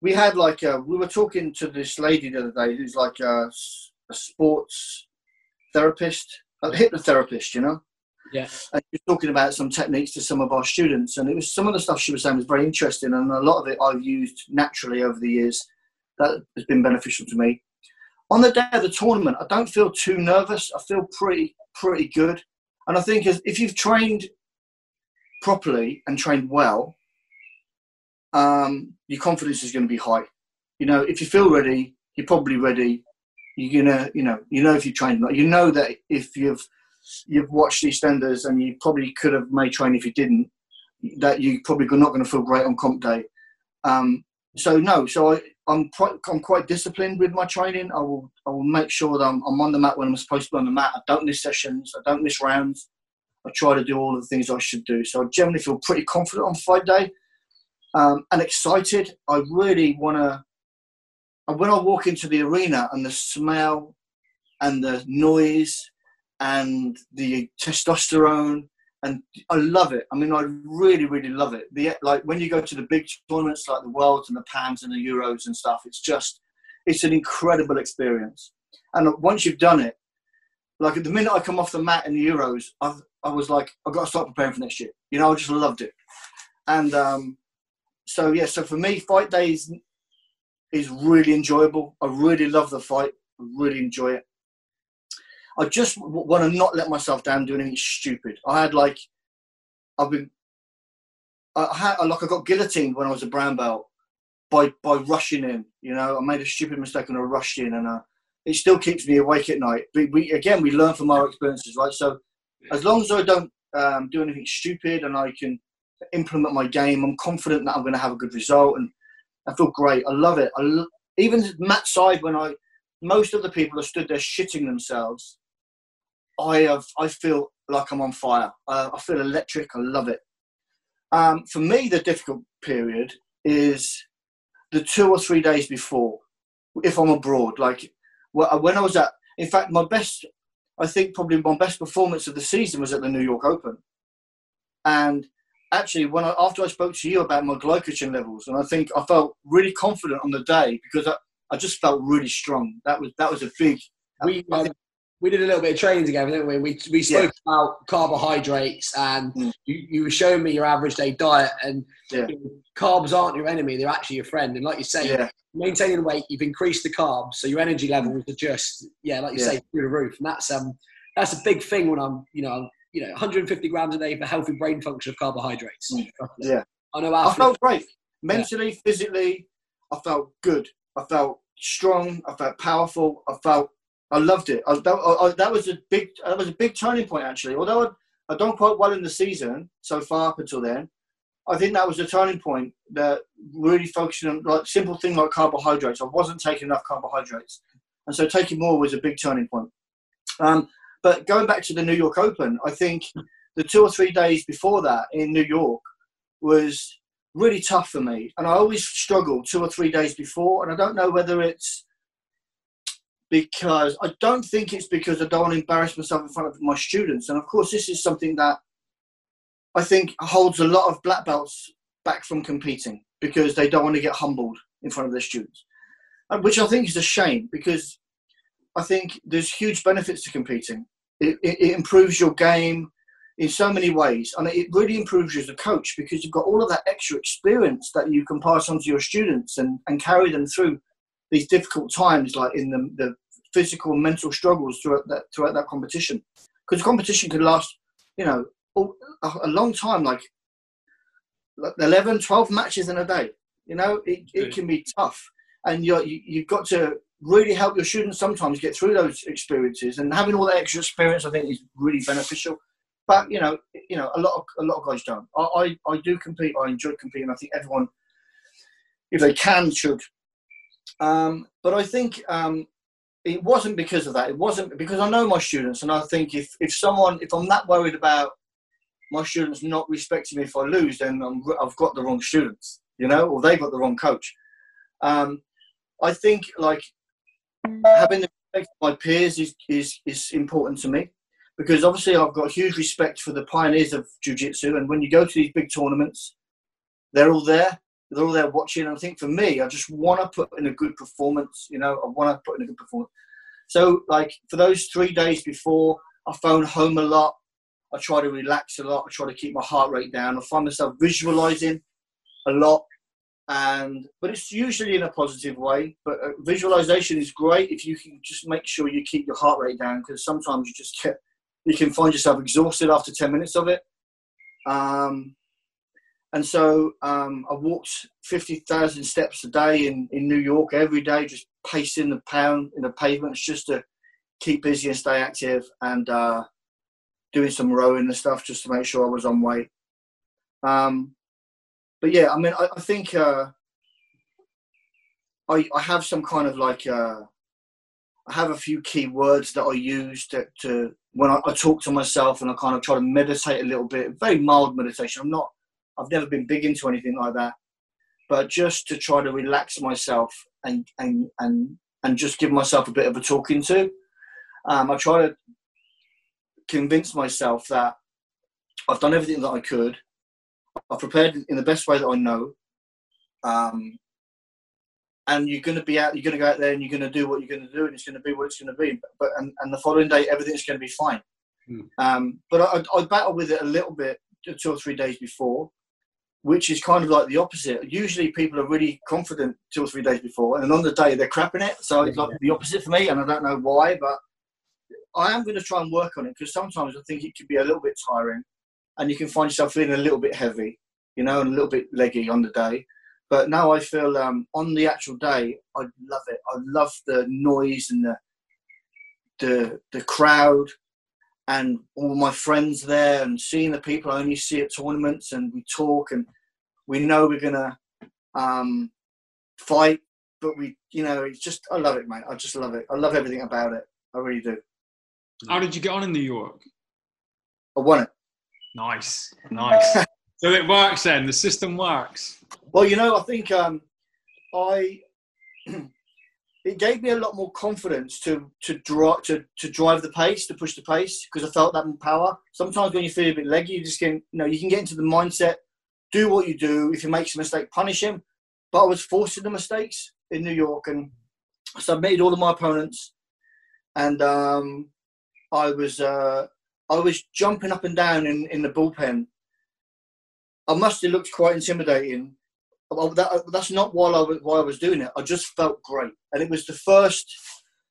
we had like a, we were talking to this lady the other day who's like a, a sports therapist, a hypnotherapist, you know. Yeah. And she was talking about some techniques to some of our students, and it was some of the stuff she was saying was very interesting, and a lot of it I've used naturally over the years. That has been beneficial to me. On the day of the tournament, I don't feel too nervous. I feel pretty pretty good, and I think if you've trained properly and trained well, um, your confidence is going to be high. You know, if you feel ready, you're probably ready. You're gonna, you know, you know if you trained, you know that if you've you've watched EastEnders and you probably could have made train if you didn't. That you probably not going to feel great on comp day. Um, so no, so I, I'm quite I'm quite disciplined with my training. I will I will make sure that I'm, I'm on the mat when I'm supposed to be on the mat. I don't miss sessions. I don't miss rounds. I try to do all of the things I should do. So I generally feel pretty confident on fight day um, and excited. I really want to. When I walk into the arena and the smell and the noise and the testosterone and I love it. I mean, I really, really love it. The like when you go to the big tournaments like the Worlds and the Pans and the Euros and stuff, it's just it's an incredible experience. And once you've done it, like at the minute I come off the mat in the Euros, I've, I was like, I've got to start preparing for next year. You know, I just loved it. And um, so yeah, so for me, fight days is really enjoyable. I really love the fight. I really enjoy it. I just want to not let myself down doing anything stupid. I had like, I've been, I had like I got guillotined when I was a brown belt by by rushing in. You know, I made a stupid mistake and I rushed in, and uh, it still keeps me awake at night. But we again, we learn from our experiences, right? So as long as I don't um, do anything stupid and I can implement my game, I'm confident that I'm going to have a good result, and I feel great. I love it. I lo- even mat side when I most of the people have stood there shitting themselves I have I feel like I'm on fire. Uh, I feel electric. I love it. Um, for me, the difficult period is the two or three days before, if I'm abroad. Like when I was at, in fact, my best, I think probably my best performance of the season was at the New York Open. And actually, when I, after I spoke to you about my glycogen levels, and I think I felt really confident on the day because I, I just felt really strong. That was that was a big. We, um, we did a little bit of training together, didn't we? We, we spoke yeah. about carbohydrates, and mm. you, you were showing me your average day diet, and yeah. you know, carbs aren't your enemy; they're actually your friend. And like you say, yeah. maintaining weight, you've increased the carbs, so your energy levels are just yeah, like you say, through the roof. And that's um that's a big thing when I'm you know you know 150 grams a day for healthy brain function of carbohydrates. Mm. Yeah, I know. I felt great mentally, physically. I felt good. I felt strong. I felt powerful. I felt I loved it. I, that, I, that, was a big that was a big turning point actually. Although I, I done quite well in the season so far up until then, I think that was a turning point that really focusing on like simple thing like carbohydrates. I wasn't taking enough carbohydrates, and so taking more was a big turning point. Um, but going back to the New York Open, I think the two or three days before that in New York was really tough for me, and I always struggle two or three days before, and I don't know whether it's because I don't think it's because I don't want to embarrass myself in front of my students. And of course, this is something that I think holds a lot of black belts back from competing because they don't want to get humbled in front of their students, which I think is a shame because I think there's huge benefits to competing. It, it, it improves your game in so many ways, and it really improves you as a coach because you've got all of that extra experience that you can pass on to your students and, and carry them through these difficult times, like in the, the physical and mental struggles throughout that throughout that competition, because competition could last, you know, a, long time, like 11, 12 matches in a day. You know, it, it can be tough, and you're, you you've got to really help your students sometimes get through those experiences. And having all that extra experience, I think, is really beneficial. But you know, you know, a lot of a lot of guys don't. I I, I do compete. I enjoy competing. I think everyone, if they can, should. Um, but I think um, it wasn't because of that. It wasn't because I know my students, and I think if if someone, if I'm that worried about my students not respecting me if I lose, then i have got the wrong students, you know, or they've got the wrong coach. Um, I think like having the respect of my peers is, is, is important to me because obviously I've got huge respect for the pioneers of jiu-jitsu and when you go to these big tournaments, they're all there. They're all there watching. And I think for me, I just want to put in a good performance. You know, I want to put in a good performance. So, like for those three days before, I phone home a lot. I try to relax a lot. I try to keep my heart rate down. I find myself visualizing a lot, and but it's usually in a positive way. But uh, visualization is great if you can just make sure you keep your heart rate down because sometimes you just get you can find yourself exhausted after ten minutes of it. Um, and so um, I walked fifty thousand steps a day in, in New York every day, just pacing the pound in the pavements just to keep busy and stay active. And uh, doing some rowing and stuff just to make sure I was on weight. Um, but yeah, I mean, I, I think uh, I, I have some kind of like uh, I have a few key words that I use to, to when I, I, talk to myself and I kind of try to meditate a little bit. Very mild meditation. I'm not. I've never been big into anything like that, but just to try to relax myself and and and and just give myself a bit of a talking to. Um, I try to convince myself that I've done everything that I could. I've prepared in the best way that I know. Um, and you're going to be out, you're going to go out there and you're going to do what you're going to do, and it's going to be what it's going to be. But and, and the following day, everything's going to be fine. Hmm. Um, but I, I battle with it a little bit two or three days before, which is kind of like the opposite. Usually, people are really confident two or three days before, and on the day they're crapping it. So it's like the opposite for me, and I don't know why, but I am going to try and work on it because sometimes I think it can be a little bit tiring, and you can find yourself feeling a little bit heavy, you know, and a little bit leggy on the day. But now I feel um, on the actual day, I love it. I love the noise and the the the crowd and all my friends there and seeing the people I only see at tournaments and we talk and we know we're gonna um, fight, but we you know it's just I love it, mate. I just love it. I love everything about it. I really do. How did you get on in New York? I won it. Nice, nice. so it works then. The system works. Well, you know, I think um, I it gave me a lot more confidence to to draw to, to drive the pace, to push the pace, because I felt that power. Sometimes when you feel a bit leggy, you just get you know you can get into the mindset, do what you do. If he makes a mistake, punish him. But I was forcing the mistakes in New York, and I submitted all of my opponents, and um, I was uh, I was jumping up and down in, in the bullpen. I must have looked quite intimidating. Well, that, that's not why I, was, why I was doing it. I just felt great, and it was the first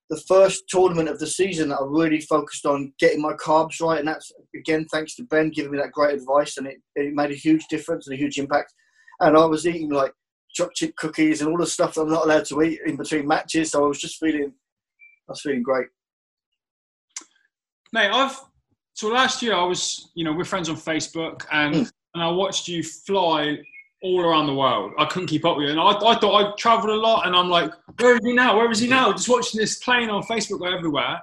the first tournament of the season that I really focused on getting my carbs right, and that's again thanks to Ben giving me that great advice, and it, it made a huge difference and a huge impact. And I was eating like chocolate chip cookies and all the stuff that I'm not allowed to eat in between matches, so I was just feeling I was feeling great. Mate, I've so last year I was, you know, we're friends on Facebook, and mm. and I watched you fly all around the world. I couldn't keep up with you, and I, I thought I travelled a lot, and I'm like, where is he now? Where is he now? Just watching this plane on Facebook or everywhere.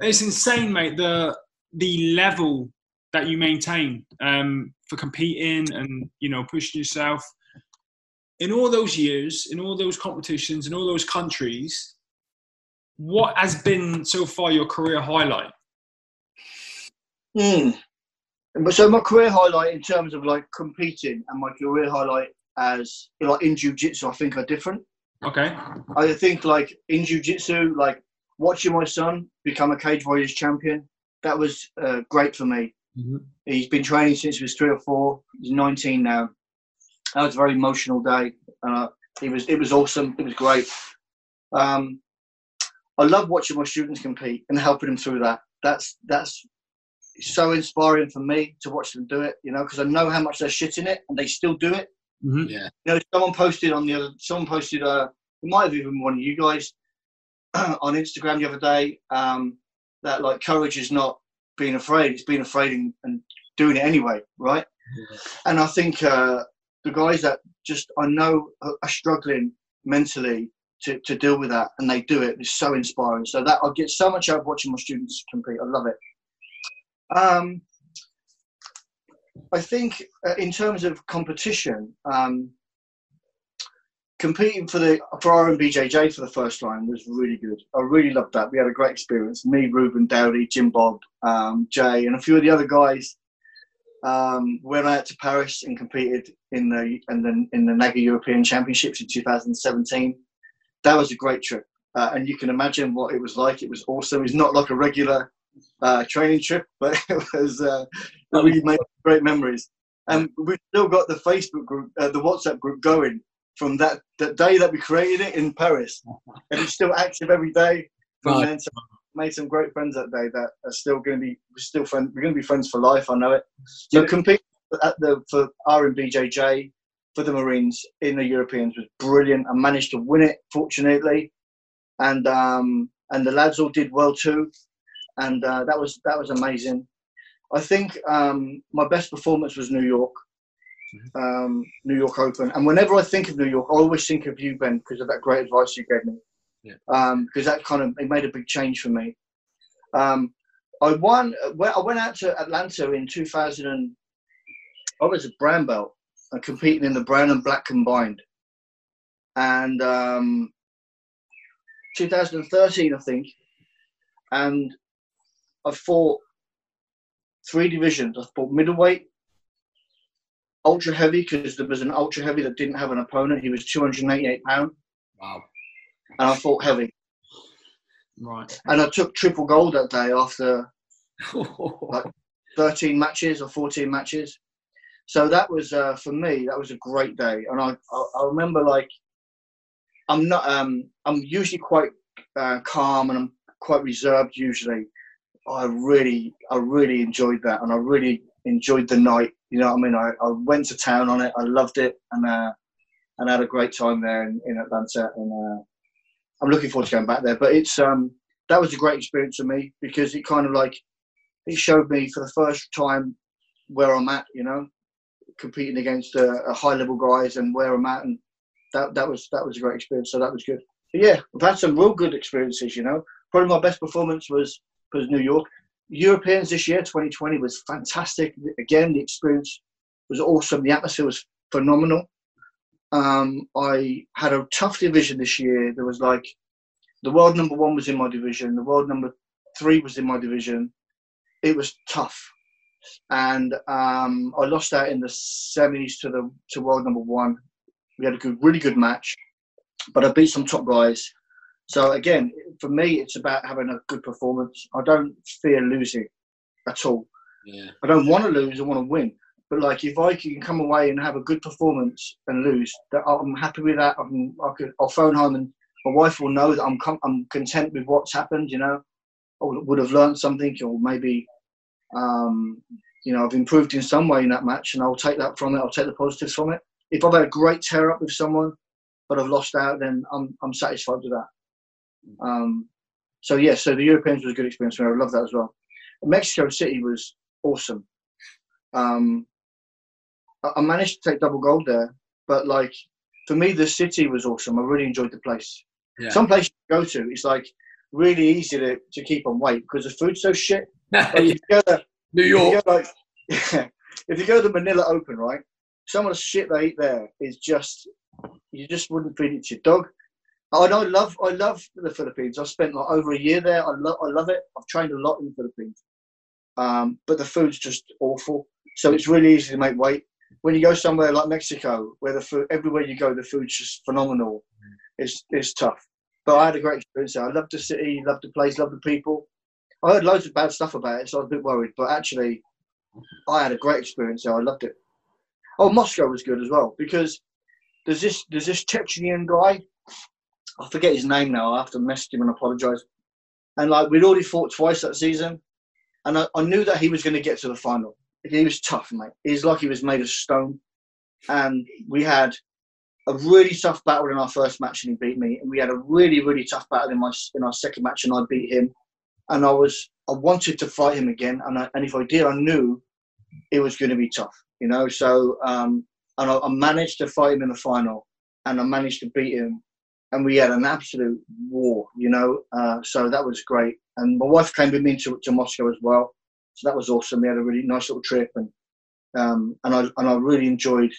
It's insane, mate. The the level that you maintain um, for competing and you know pushing yourself in all those years, in all those competitions, in all those countries. What has been so far your career highlight? Mm. So my career highlight in terms of like competing and my career highlight as like in jiu-jitsu I think are different. Okay. I think like in jiu-jitsu like watching my son become a cage warriors champion that was uh, great for me. Mm-hmm. He's been training since he was three or four. He's 19 now. That was a very emotional day. Uh, it was it was awesome. It was great. Um, I love watching my students compete and helping them through that. That's that's so inspiring for me to watch them do it, you know, because I know how much they're shitting it and they still do it. Mm-hmm. Yeah. You know, someone posted on the other, someone posted, uh, it might have even one of you guys. on Instagram the other day um, that like courage is not being afraid; it's being afraid and, and doing it anyway, right? Yeah. And I think uh, the guys that just I know are struggling mentally to, to deal with that and they do it it's so inspiring so that i get so much out of watching my students compete i love it um, i think uh, in terms of competition um, competing for the for RMBJJ for the first time was really good. I really loved that. We had a great experience. Me, Ruben, Dowdy, Jim Bob, um, Jay, and a few of the other guys um, went out to Paris and competed in the in the in the NAGA European Championships in 2017 that was a great trip. Uh, and you can imagine what it was like. It was awesome. It's not like a regular uh, training trip, but it was uh, we made great memories. And we've still got the Facebook group, uh, the WhatsApp group going from that, that day that we created it in Paris. And it's still active every day then. So made some great friends that day that are still going to be we're still friends. We're going to be friends for life. I know it. So compete at the for RMBJJ for the Marines in the Europeans was brilliant. I managed to win it, fortunately, and um, and the lads all did well too, and uh, that was that was amazing. I think um, my best performance was New York, mm-hmm. um, New York Open, and whenever I think of New York, I always think of you, Ben, because of that great advice you gave me. Yeah. Because um, that kind of it made a big change for me. Um, I won. I went out to Atlanta in 2000. And, I was a brown belt, and competing in the brown and black combined. And um, 2013, I think, and I fought three divisions. I fought middleweight, ultra heavy because there was an ultra heavy that didn't have an opponent. He was 288 pound. Wow. And I fought heavy. Right. And I took triple gold that day after like 13 matches or 14 matches so that was uh, for me that was a great day and i i, I remember like i'm not um i'm usually quite uh, calm and i'm quite reserved usually i really i really enjoyed that and i really enjoyed the night you know what i mean i, I went to town on it i loved it and uh and had a great time there in, in atlanta and uh i'm looking forward to going back there but it's um that was a great experience for me because it kind of like it showed me for the first time where i'm at you know competing against a, a high level guys and where I'm at, and that that was that was a great experience. So that was good. But yeah, I've had some real good experiences. You know, probably my best performance was was New York. Europeans this year, 2020, was fantastic. Again, the experience was awesome. The atmosphere was phenomenal. Um, I had a tough division this year. There was like the world number one was in my division. The world number three was in my division. It was tough and um, I lost out in the semis to the to world number one. We had a good, really good match, but I beat some top guys. So again, for me, it's about having a good performance. I don't fear losing at all. Yeah. I don't want to lose. I want to win. But like, if I can come away and have a good performance and lose, that I'm happy with that. I can, I can, I'll phone home and my wife will know that I'm, com- I'm content with what's happened. You know, I would have learned something, or maybe um, you know, I've improved in some way in that match, and I'll take that from it. I'll take the positives from it. If I've had a great tear up with someone, but I've lost out, then I'm I'm satisfied with that. Um, so yeah, so the Europeans was a good experience for me. I love that as well. Mexico City was awesome. Um, I managed to take double gold there, but like for me, the city was awesome. I really enjoyed the place. Yeah. Some place you go to, it's like really easy to, to keep on weight because the food's so shit. go there, New York. If you, like, if you go to Manila Open, right, some of the shit they eat there is just you just wouldn't feed it to your dog. And I love I love the Philippines. I've spent like over a year there. I love I love it. I've trained a lot in the Philippines, um, but the food's just awful. So it's really easy to make weight. When you go somewhere like Mexico, where the food everywhere you go, the food's just phenomenal. It's it's tough. But I had a great experience there. I loved the city, loved the place, loved the people. I heard loads of bad stuff about it, so I was a bit worried. But actually, I had a great experience there. I loved it. Oh, Moscow was good as well because there's this there's this Chechenian guy. I forget his name now. I have to message him and apologise. And like we'd already fought twice that season, and I, I knew that he was going to get to the final. He was tough, mate. He's like he was made of stone, and we had a really tough battle in our first match and he beat me, and we had a really really tough battle in my in our second match and I beat him, and I was I wanted to fight him again, and I, and if I did, I knew it was going to be tough, you know. So um, and I, I managed to fight him in the final, and I managed to beat him, and we had an absolute war, you know. Uh, so that was great, and my wife came with me to, to Moscow as well, so that was awesome. We had a really nice little trip, and um, and I and I really enjoyed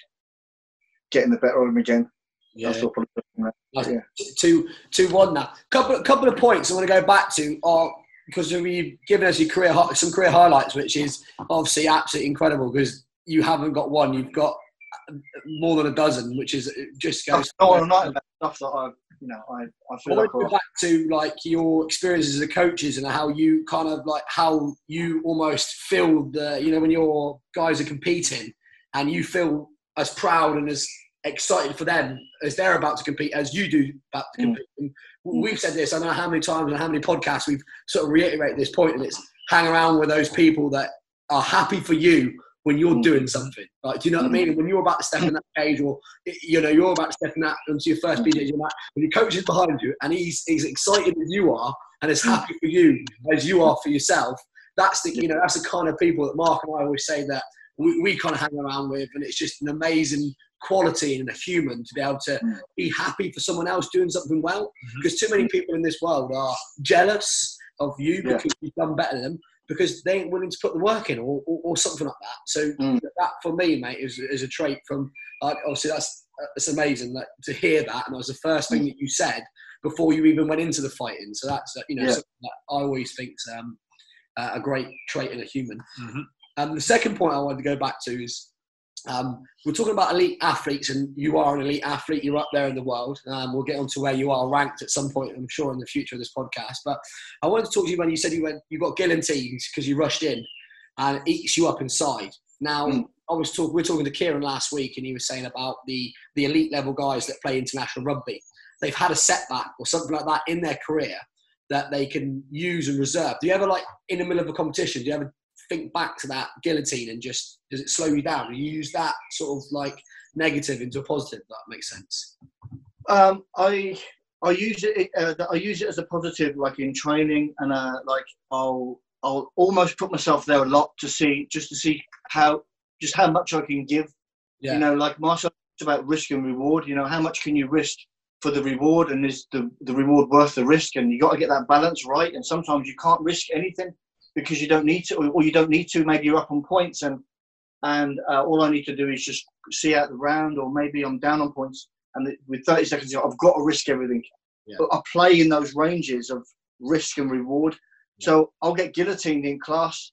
getting the better of him again. Yeah. That's all probably- yeah. two two one now. Couple couple of points I want to go back to are because you've given us your career some career highlights, which is obviously absolutely incredible because you haven't got one, you've got more than a dozen, which is just goes. Stuff no, I'm not about stuff that I, you know, I, I I feel want like go back to like your experiences as a coaches and how you kind of like how you almost feel the you know when your guys are competing and you feel as proud and as excited for them as they're about to compete as you do about to Mm. compete. And we've said this I don't know how many times and how many podcasts we've sort of reiterated this point and it's hang around with those people that are happy for you when you're Mm. doing something. Like, do you know what I mean? When you're about to step in that cage, or you know, you're about to step in that into your first BJJ match, when your coach is behind you and he's he's excited as you are and as happy for you as you are for yourself. That's the you know that's the kind of people that Mark and I always say that we, we kind of hang around with, and it's just an amazing quality in a human to be able to Mm. be happy for someone else doing something well. Because too many people in this world are jealous of you Yeah. because you've done better than them because they ain't willing to put the work in or, or, or something like that. So Mm. that for me, mate, is, is a trait from like obviously that's it's amazing that to hear that, and that was the first thing that you said before you even went into the fighting. So that's you know Yeah. something that I always think's um, a great trait in a human. Mhm. Um, the second point I wanted to go back to is um, we're talking about elite athletes, and you are an elite athlete. You're up there in the world. Um, we'll get on to where you are ranked at some point, I'm sure, in the future of this podcast. But I wanted to talk to you when you said you went, you got guillotines because you rushed in, and it eats you up inside. Now, Mm. I was talking. We were talking to Kieran last week, and he was saying about the the elite level guys that play international rugby. They've had a setback or something like that in their career that they can use and reserve. Do you ever like in the middle of a competition? Do you ever think back to that guillotine and just does it slow you down? Do you use that sort of like negative into a positive? That makes sense. Um, I I use it. Uh, I use it as a positive, like in training, and uh, like I'll I'll almost put myself there a lot to see just to see how just how much I can give. Yeah. You know, like Marcel talked about risk and reward. You know, how much can you risk for the reward, and is the the reward worth the risk? And you got to get that balance right. And sometimes you can't risk anything because you don't need to, or, you don't need to. Maybe you're up on points, and and uh, all I need to do is just see out the round, or maybe I'm down on points and with 30 seconds, I've got to risk everything. Yeah. But I play in those ranges of risk and reward. So I'll get guillotined in class,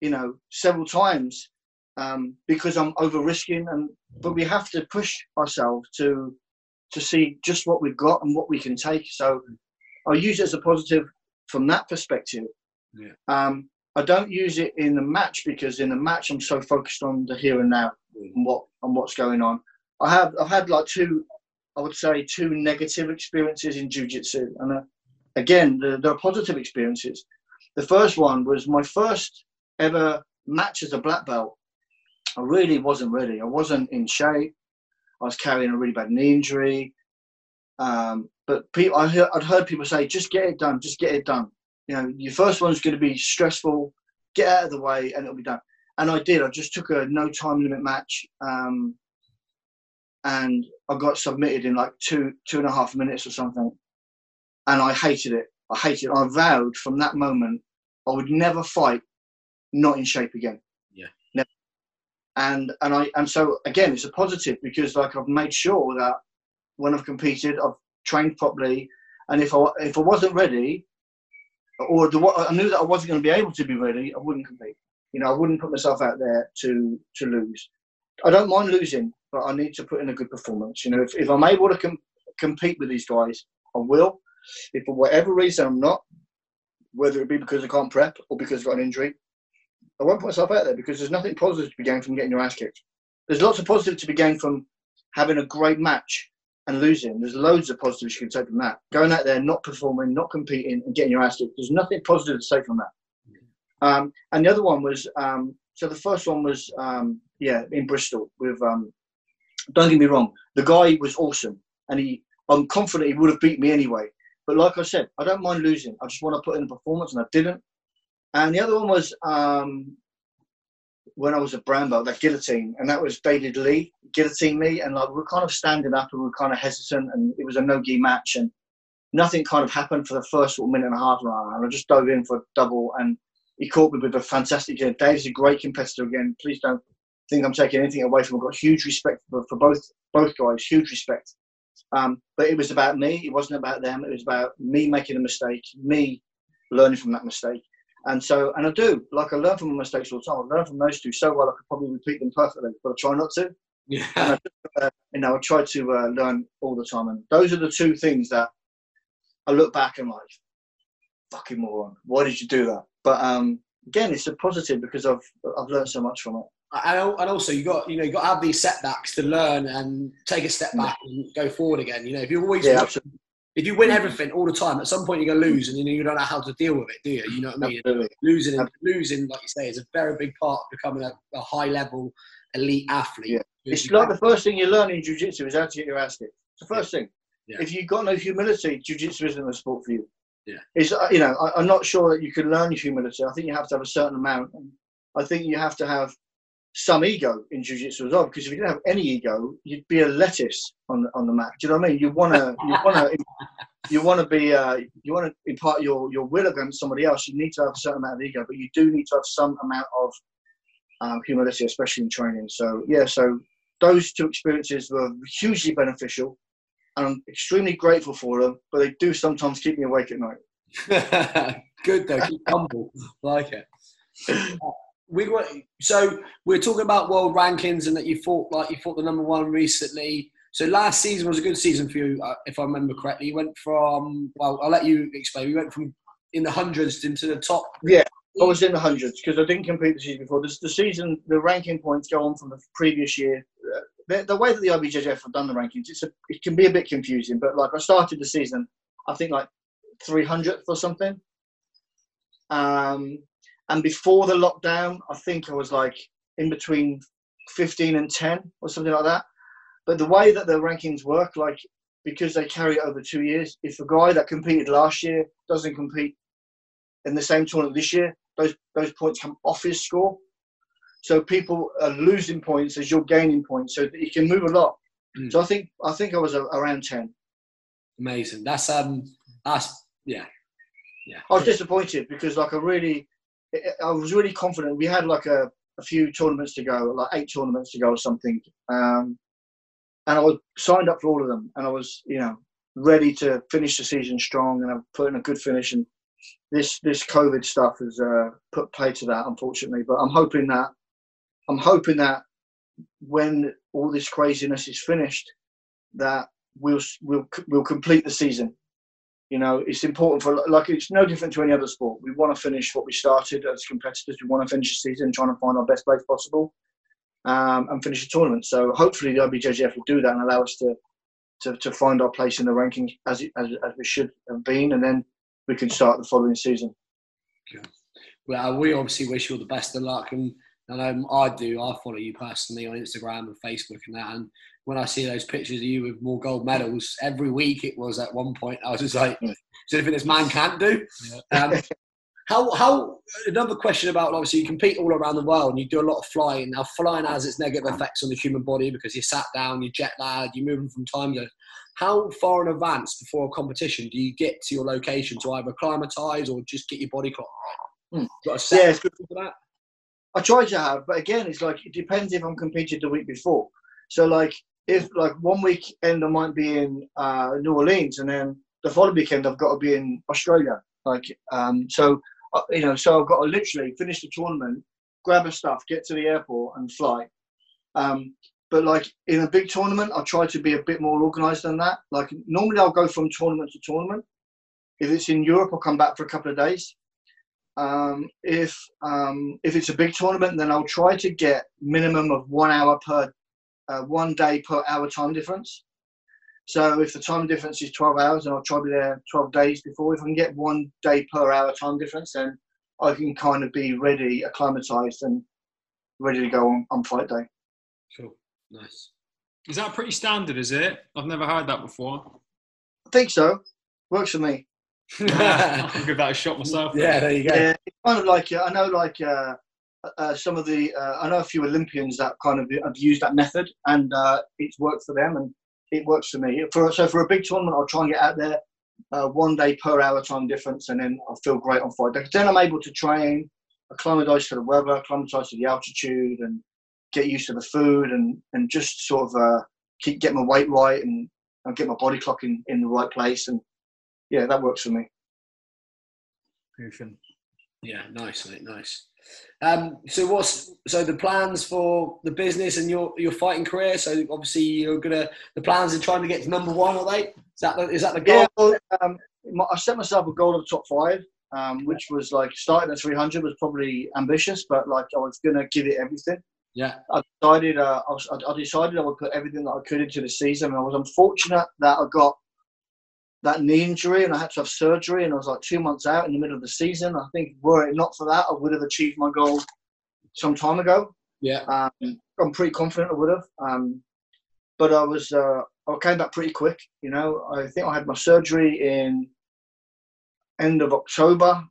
you know, several times um, because I'm over risking. And but we have to push ourselves to to see just what we've got and what we can take. So I use it as a positive from that perspective. Yeah. Um, I don't use it in the match because in the match I'm so focused on the here and now and what and what's going on. I have I've had like two, I would say two negative experiences in jujitsu, and uh, again the, there are positive experiences. The first one was my first ever match as a black belt. I really wasn't ready. I wasn't in shape. I was carrying a really bad knee injury. Um, but people, I I'd heard people say, "Just get it done. Just get it done." You know, your first one's going to be stressful. Get out of the way, and it'll be done. And I did. I just took a no time limit match. Um, and I got submitted in like two two and a half minutes or something, and I hated it. I hated it. I vowed from that moment I would never fight not in shape again. Yeah. Never. And and I and so again it's a positive because like I've made sure that when I've competed I've trained properly, and if I if I wasn't ready, or the, I knew that I wasn't going to be able to be ready, I wouldn't compete. You know, I wouldn't put myself out there to to lose. I don't mind losing, but I need to put in a good performance. You know, if, if I'm able to com- compete with these guys, I will. If for whatever reason I'm not, whether it be because I can't prep or because I've got an injury, I won't put myself out there because there's nothing positive to be gained from getting your ass kicked. There's lots of positive to be gained from having a great match and losing. There's loads of positives you can take from that. Going out there, not performing, not competing, and getting your ass kicked. There's nothing positive to take from that. Um, and the other one was um, so the first one was um, yeah in Bristol with um, don't get me wrong, the guy was awesome, and he, I'm confident he would have beat me anyway. But like I said, I don't mind losing. I just want to put in a performance, and I didn't. And the other one was um, when I was at brown belt, that guillotine, and that was David Lee guillotine me, and like we are kind of standing up and we are kind of hesitant, and it was a no gi match, and nothing kind of happened for the first minute and a half, and I just dove in for a double, and he caught me with a fantastic. You Dave's a great competitor again. Please don't think I'm taking anything away from him. I've got huge respect for, for both both guys, huge respect. Um, but it was about me. It wasn't about them. It was about me making a mistake, me learning from that mistake. And so, and I do, like I learn from my mistakes all the time. I learn from those two so well I could probably repeat them perfectly, but I try not to. Yeah. And I, uh, you know, I try to uh, learn all the time. And those are the two things that I look back and like, fucking moron, why did you do that? But um, again, it's a positive because I've I've learned so much from it. And, and also, you got you know you got to have these setbacks to learn and take a step back and go forward again. You know, if you're always Yeah, if you win everything all the time, at some point you're gonna lose, and you don't know how to deal with it, do you? You know what I mean? Absolutely. Losing, losing, like you say, is a very big part of becoming a, a high level elite athlete. Yeah. It's like the first thing you learn in jiu-jitsu is how to get your ass kicked. It's the first thing. Yeah. If you've got no humility, jiu-jitsu isn't a sport for you. Yeah. It's, uh, you know, I, I'm not sure that you can learn humility. I think you have to have a certain amount. I think you have to have some ego in jiu-jitsu as well, because if you didn't have any ego, you'd be a lettuce on the, on the mat. Do you know what I mean? You want to, you want to, you want to be, uh, you want to impart your, your will against somebody else. You need to have a certain amount of ego, but you do need to have some amount of um, humility, especially in training. So yeah, so those two experiences were hugely beneficial, and I'm extremely grateful for them. But they do sometimes keep me awake at night. Good though, keep humble, like it. We were so we are talking about world rankings and that you fought like you fought the number one recently. So last season was a good season for you, uh, if I remember correctly. You went from well, I'll let you explain. You went from in the hundreds into the top. Yeah, I was in the hundreds because I didn't compete the season before. This, the season, the ranking points go on from the previous year. Uh, the, the way that the IBJJF have done the rankings, it's a, it can be a bit confusing. But like I started the season, I think like 300th or something. Um, and before the lockdown, I think I was like in between 15 and 10 or something like that. But the way that the rankings work, like because they carry it over two years, if a guy that competed last year doesn't compete in the same tournament this year, those those points come off his score. So people are losing points as you're gaining points, so that you can move a lot. Mm. So I think I think I was a, around ten. Amazing. That's um that's yeah. Yeah. I was disappointed because like I really, I was really confident. We had like a, a few tournaments to go, like eight tournaments to go or something, um, and I was signed up for all of them, and I was you know ready to finish the season strong, and I put in a good finish. And this this COVID stuff has uh, put play to that, unfortunately. But I'm hoping that I'm hoping that when all this craziness is finished, that we'll we'll we'll complete the season you know, it's important for like it's no different to any other sport. We want to finish what we started as competitors. We want to finish the season trying to find our best place possible um, and finish the tournament. So hopefully the IBJJF will do that and allow us to to, to find our place in the ranking as, as as we should have been, and then we can start the following season. Well, we obviously wish you all the best of luck, and I know I do. I follow you personally on Instagram and Facebook and that, and when I see those pictures of you with more gold medals every week, it was at one point I was just like, "Is there anything this man can't do?" Yeah. Um, how how another question about obviously you compete all around the world and you do a lot of flying. Now flying has its negative effects on the human body because you're sat down, you're jet lagged, you're moving from time zones. How far in advance before a competition do you get to your location to either acclimatise or just get your body clock right? Hmm. Got a set Yeah, it's for that? I try to have, but again, it's like it depends if I'm competed the week before. So like if like one weekend I might be in uh, New Orleans, and then the following weekend I've got to be in Australia. Like um, so, uh, you know, so I've got to literally finish the tournament, grab a stuff, get to the airport, and fly. Um, but like in a big tournament, I try to be a bit more organised than that. Like normally, I'll go from tournament to tournament. If it's in Europe, I'll come back for a couple of days. Um, if um, if it's a big tournament, then I'll try to get minimum of one hour per uh, one day per hour time difference. So if the time difference is 12 hours, and I'll try to be there 12 days before. If I can get one day per hour time difference, then I can kind of be ready, acclimatized, and ready to go on, on fight day. Cool, nice. Is that pretty standard? Is it? I've never heard that before. I think so. Works for me. I'll give that a shot myself. yeah, there you go. Yeah, it's kind of like uh, I know, like uh, uh, some of the uh, I know a few Olympians that kind of have used that method, and uh, it's worked for them, and it works for me. For so for a big tournament, I'll try and get out there uh, one day per hour time difference, and then I feel great on Friday. Then I'm able to train, acclimatise to the weather, acclimatise to the altitude, and get used to the food, and and just sort of keep get my weight right and, and get my body clock in, in the right place, and yeah, that works for me. Yeah, nice, mate, nice. Um, so what's so the plans for the business and your your fighting career? So obviously you're gonna the plans are trying to get to number one, are they? Is that the, is that the goal? Yeah, well, um, I set myself a goal of top five, um, which was like starting at 300 was probably ambitious, but like I was gonna give it everything. Yeah, I decided uh, I, was, I decided I would put everything that I could into the season. And I was unfortunate that I got that knee injury and I had to have surgery and I was like two months out in the middle of the season. I think were it not for that, I would have achieved my goal some time ago. Yeah. Um, I'm pretty confident I would have. Um, but I was, uh, I came back pretty quick. You know, I think I had my surgery in end of October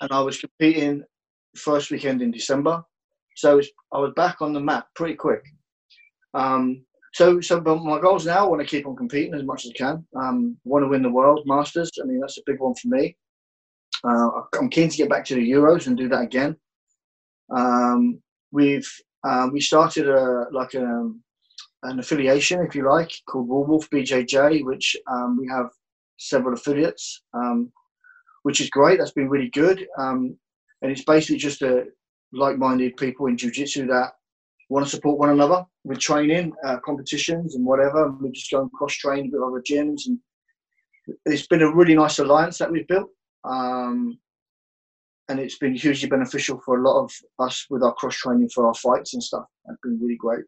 and I was competing first weekend in December. So I was back on the map pretty quick. Um, so, so my goals now, I want to keep on competing as much as I can. Um, want to win the World Masters. I mean, that's a big one for me. Uh, I'm keen to get back to the Euros and do that again. Um, we've uh, we started a like a, an affiliation, if you like, called Wolf BJJ, which um, we have several affiliates, um, which is great. That's been really good, um, and it's basically just a like-minded people in jiu-jitsu that want to support one another with training, uh, competitions, and whatever. And we just go and cross train with other gyms, and it's been a really nice alliance that we've built. Um, and it's been hugely beneficial for a lot of us with our cross training for our fights and stuff. It's been really great.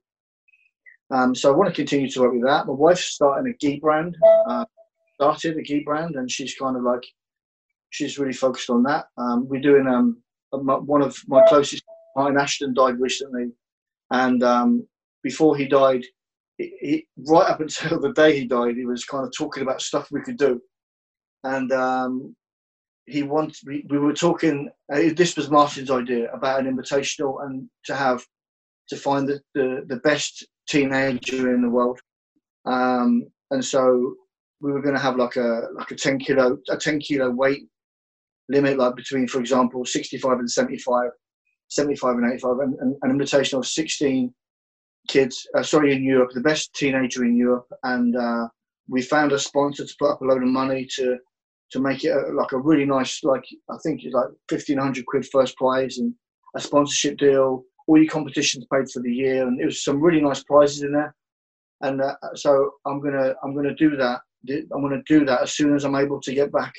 Um, so I want to continue to work with that. My wife's starting a gi brand, uh, started a gi brand, and she's kind of like she's really focused on that. Um, we're doing um, one of my closest. Martin Ashton died recently, and um, before he died, he, right up until the day he died, he was kind of talking about stuff we could do. And um, he wanted, we, we were talking, uh, this was Martin's idea about an invitational and to have, to find the, the, the best teenager in the world. Um, and so we were going to have like a like a 10 kilo a 10 kilo weight limit like between for example 65 and 75 75 and 85, and, and an invitation of 16 kids, uh, sorry, in Europe, the best teenager in Europe. And uh, we found a sponsor to put up a load of money to to make it a, like a really nice, like I think it's like 1500 quid first prize and a sponsorship deal. All your competitions paid for the year, and it was some really nice prizes in there. And uh, so I'm gonna I'm gonna do that. I'm gonna do that as soon as I'm able to get back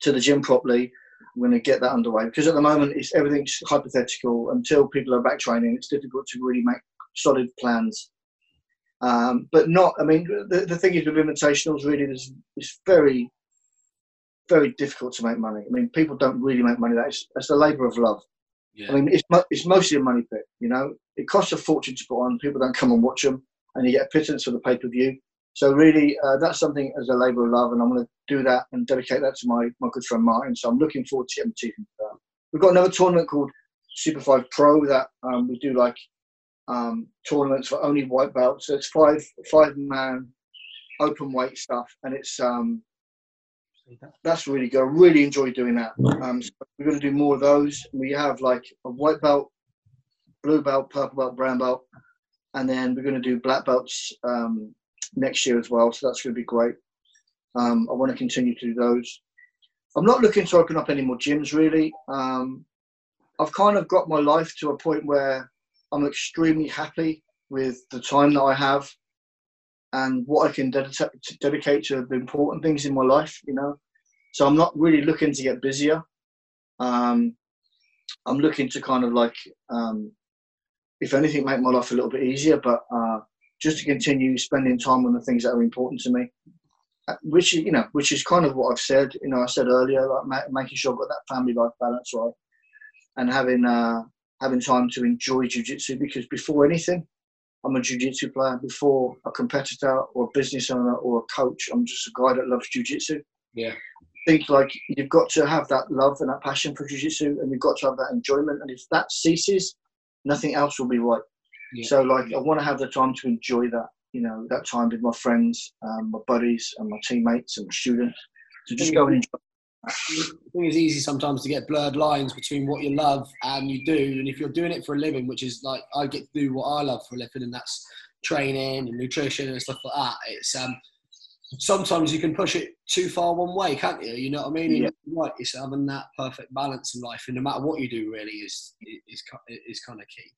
to the gym properly I'm going to get that underway because at the moment it's everything's hypothetical. Until people are back training, it's difficult to really make solid plans. Um, but not, I mean, the, the thing is with invitationals, really, is it's very, very difficult to make money. I mean, people don't really make money. That's that's a labour of love. Yeah. I mean, it's it's mostly a money pit. You know, it costs a fortune to put on. People don't come and watch them, and you get a pittance for the pay per view. So really, uh, that's something as a labour of love, and I'm going to do that and dedicate that to my, my good friend Martin. So I'm looking forward to getting teeth into that. We've got another tournament called Super Five Pro that um, we do like um, tournaments for only white belts. So it's five five man open weight stuff, and it's um, that's really good. I really enjoy doing that. Um, so we're going to do more of those. We have like a white belt, blue belt, purple belt, brown belt, and then we're going to do black belts um, next year as well. So that's going to be great. Um, I want to continue to do those. I'm not looking to open up any more gyms really. Um, I've kind of got my life to a point where I'm extremely happy with the time that I have and what I can dedicate to, dedicate to the important things in my life, you know. So I'm not really looking to get busier. Um, I'm looking to kind of like, um, if anything, make my life a little bit easier. But uh, just to continue spending time on the things that are important to me. Uh, which you know, which is kind of what I've said. You know, I said earlier, like making sure I've got that family life balance right, and having uh, having time to enjoy jujitsu. Because before anything, I'm a jiu-jitsu player. Before a competitor or a business owner or a coach, I'm just a guy that loves jiu-jitsu. Yeah. I think like you've got to have that love and that passion for jiu-jitsu, and you've got to have that enjoyment. And if that ceases, nothing else will be right. Yeah. So like I want to have the time to enjoy that. You know, that time with my friends, um, my buddies, and my teammates and my students to just go and enjoy. I think it's easy sometimes to get blurred lines between what you love and you do. And if you're doing it for a living, which is like I get to do what I love for a living, and that's training and nutrition and stuff like that. It's um sometimes you can push it too far one way, can't you? You know what I mean? Yeah. Right, it's having that perfect balance in life, and no matter what you do, really is is is kind of key.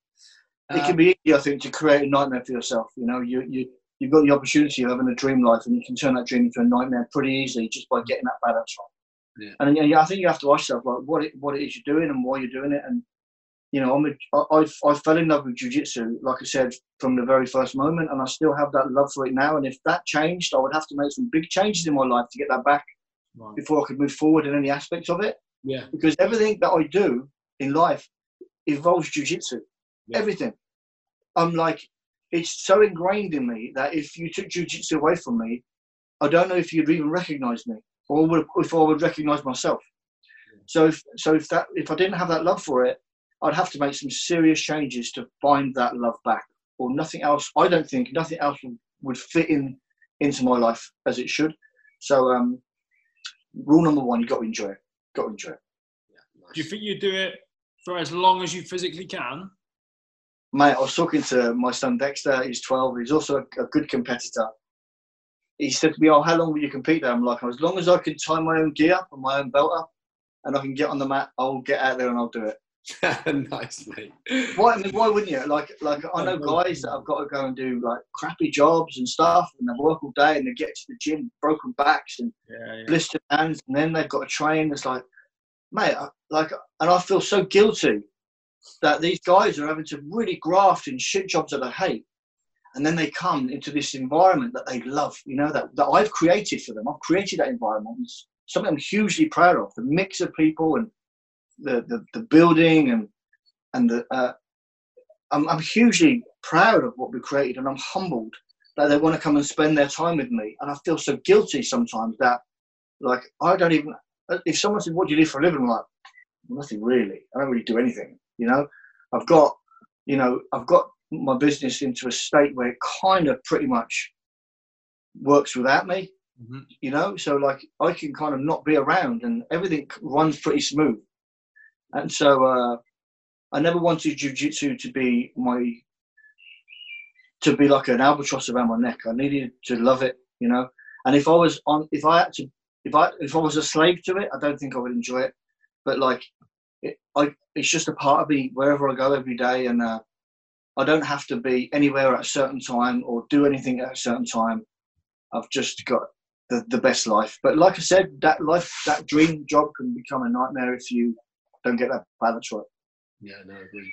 It can Um, be easy, I think, to create a nightmare for yourself. You know, you you you've got the opportunity of having a dream life, and you can turn that dream into a nightmare pretty easily just by getting that balance right. Yeah. And you know, I think you have to ask yourself like what it, what it is you're doing and why you're doing it. And you know, I'm a, I, I I fell in love with jujitsu, like I said, from the very first moment, and I still have that love for it now. And if that changed, I would have to make some big changes in my life to get that back Right. before I could move forward in any aspects of it Yeah, because everything that I do in life involves jujitsu. Yeah. Everything. I'm like, it's so ingrained in me that if you took jujitsu away from me, I don't know if you'd even recognise me or would, if I would recognise myself. So, if, so if that if I didn't have that love for it, I'd have to make some serious changes to find that love back, or nothing else. I don't think nothing else would, would fit in into my life as it should. So, um, rule number one: you got to enjoy it. Got to enjoy it. Do you think you do it for as long as you physically can? Mate, I was talking to my son Dexter. He's 12. He's also a, a good competitor. He said to me, "Oh, how long will you compete?" There, I'm like, as long as I can tie my own gear and my own belt up, and I can get on the mat, I'll get out there and I'll do it. nice, mate. Why? I mean, why wouldn't you? Like, like I know guys that have got to go and do like crappy jobs and stuff, and they work all day and they get to the gym, broken backs and Yeah, yeah. blistered hands, and then they've got to train. It's like, mate, I- like, and I feel so guilty that these guys are having to really graft in shit jobs that they hate, and then they come into this environment that they love. You know that that I've created for them. I've created that environment. It's something I'm hugely proud of. The mix of people and the the, the building and and the. Uh, I'm, I'm hugely proud of what we created, and I'm humbled that they want to come and spend their time with me. And I feel so guilty sometimes that, like, I don't even. If someone said, "What do you do for a living?" I'm like, nothing really. I don't really do anything. You know, I've got, you know, I've got my business into a state where it kind of pretty much works without me. Mhm. You know, so like I can kind of not be around, and everything runs pretty smooth. And so uh, I never wanted jujitsu to be my to be like an albatross around my neck. I needed to love it, you know. And if I was on, if I had to, if I if I was a slave to it, I don't think I would enjoy it. But like, it, I it's just a part of me wherever I go every day, and uh, I don't have to be anywhere at a certain time or do anything at a certain time. I've just got the, the best life. But like I said, that life, that dream job can become a nightmare if you don't get that balance right. Yeah, no, agreed.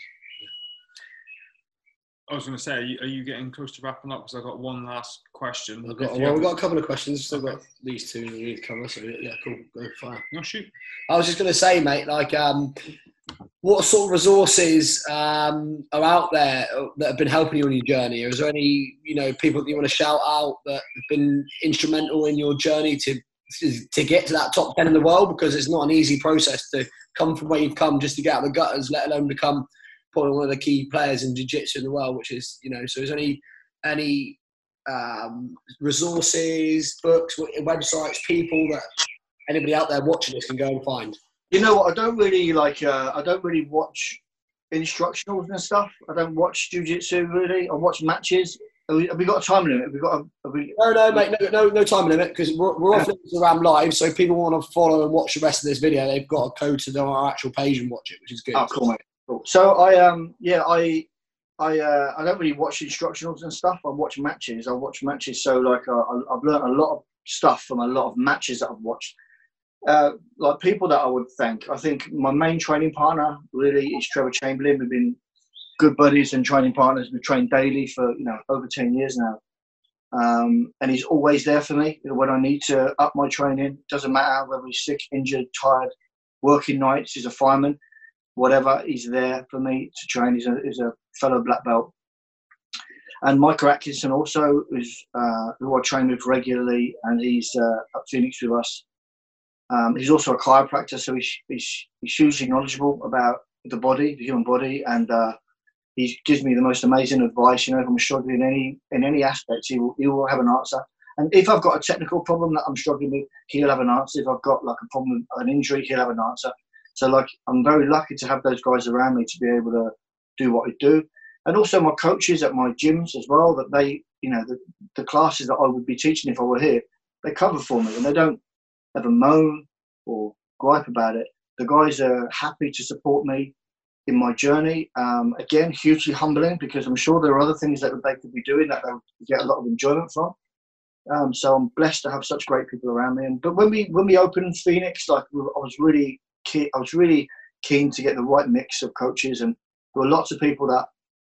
I was going to say, are you, are you getting close to wrapping up? Because I've got one last question. I've got, well, have- we've got a couple of questions. Still got these two we need to cover. So yeah, cool. Go fire. No, shoot. I was just going to say, mate, like, um, what sort of resources um, are out there that have been helping you on your journey? Or is there any, you know, people that you want to shout out that have been instrumental in your journey to to get to that top ten in the world? Because it's not an easy process to come from where you've come just to get out of the gutters, let alone become probably one of the key players in jiu-jitsu in the world. Which is, you know, so is any any um, resources, books, websites, people that anybody out there watching this can go and find? You know what? I don't really like. Uh, I don't really watch instructionals and stuff. I don't watch jujitsu really. I watch matches. Have we, have we got a time limit? Have we got? A, have we, No, no, mate, no, no, no time limit because we're, we're off Instagram live. So if people want to follow and watch the rest of this video, they've got to go to our actual page and watch it, which is good. Oh, cool, mate. So I um yeah I I uh, I don't really watch instructionals and stuff. I watch matches. I watch matches. So like uh, I- I've learned a lot of stuff from a lot of matches that I've watched. Uh, like people that I would thank. I think my main training partner really is Trevor Chamberlain. We've been good buddies and training partners. We've trained daily for you know over ten years now. Um, and he's always there for me when I need to up my training. Doesn't matter whether he's sick, injured, tired, working nights. He's a fireman whatever, he's there for me to train. He's a, he's a fellow black belt. And Michael Atkinson also is uh, who I train with regularly, and he's uh, at Phoenix with us. Um, he's also a chiropractor, so he's, he's, he's hugely knowledgeable about the body, the human body, and uh, he gives me the most amazing advice. You know, if I'm struggling in any in any aspect, he will, he will have an answer. And if I've got a technical problem that I'm struggling with, he'll have an answer. If I've got like a problem, an injury, he'll have an answer. So like, I'm very lucky to have those guys around me to be able to do what I do, and also my coaches at my gyms as well. That they, you know, the, the classes that I would be teaching if I were here, they cover for me, and they don't ever moan or gripe about it. The guys are happy to support me in my journey. Um, again, hugely humbling because I'm sure there are other things that they could be doing that they'll get a lot of enjoyment from. Um, so I'm blessed to have such great people around me. And but when we when we opened Phoenix, like I was really keen, I was really keen to get the right mix of coaches, and there were lots of people that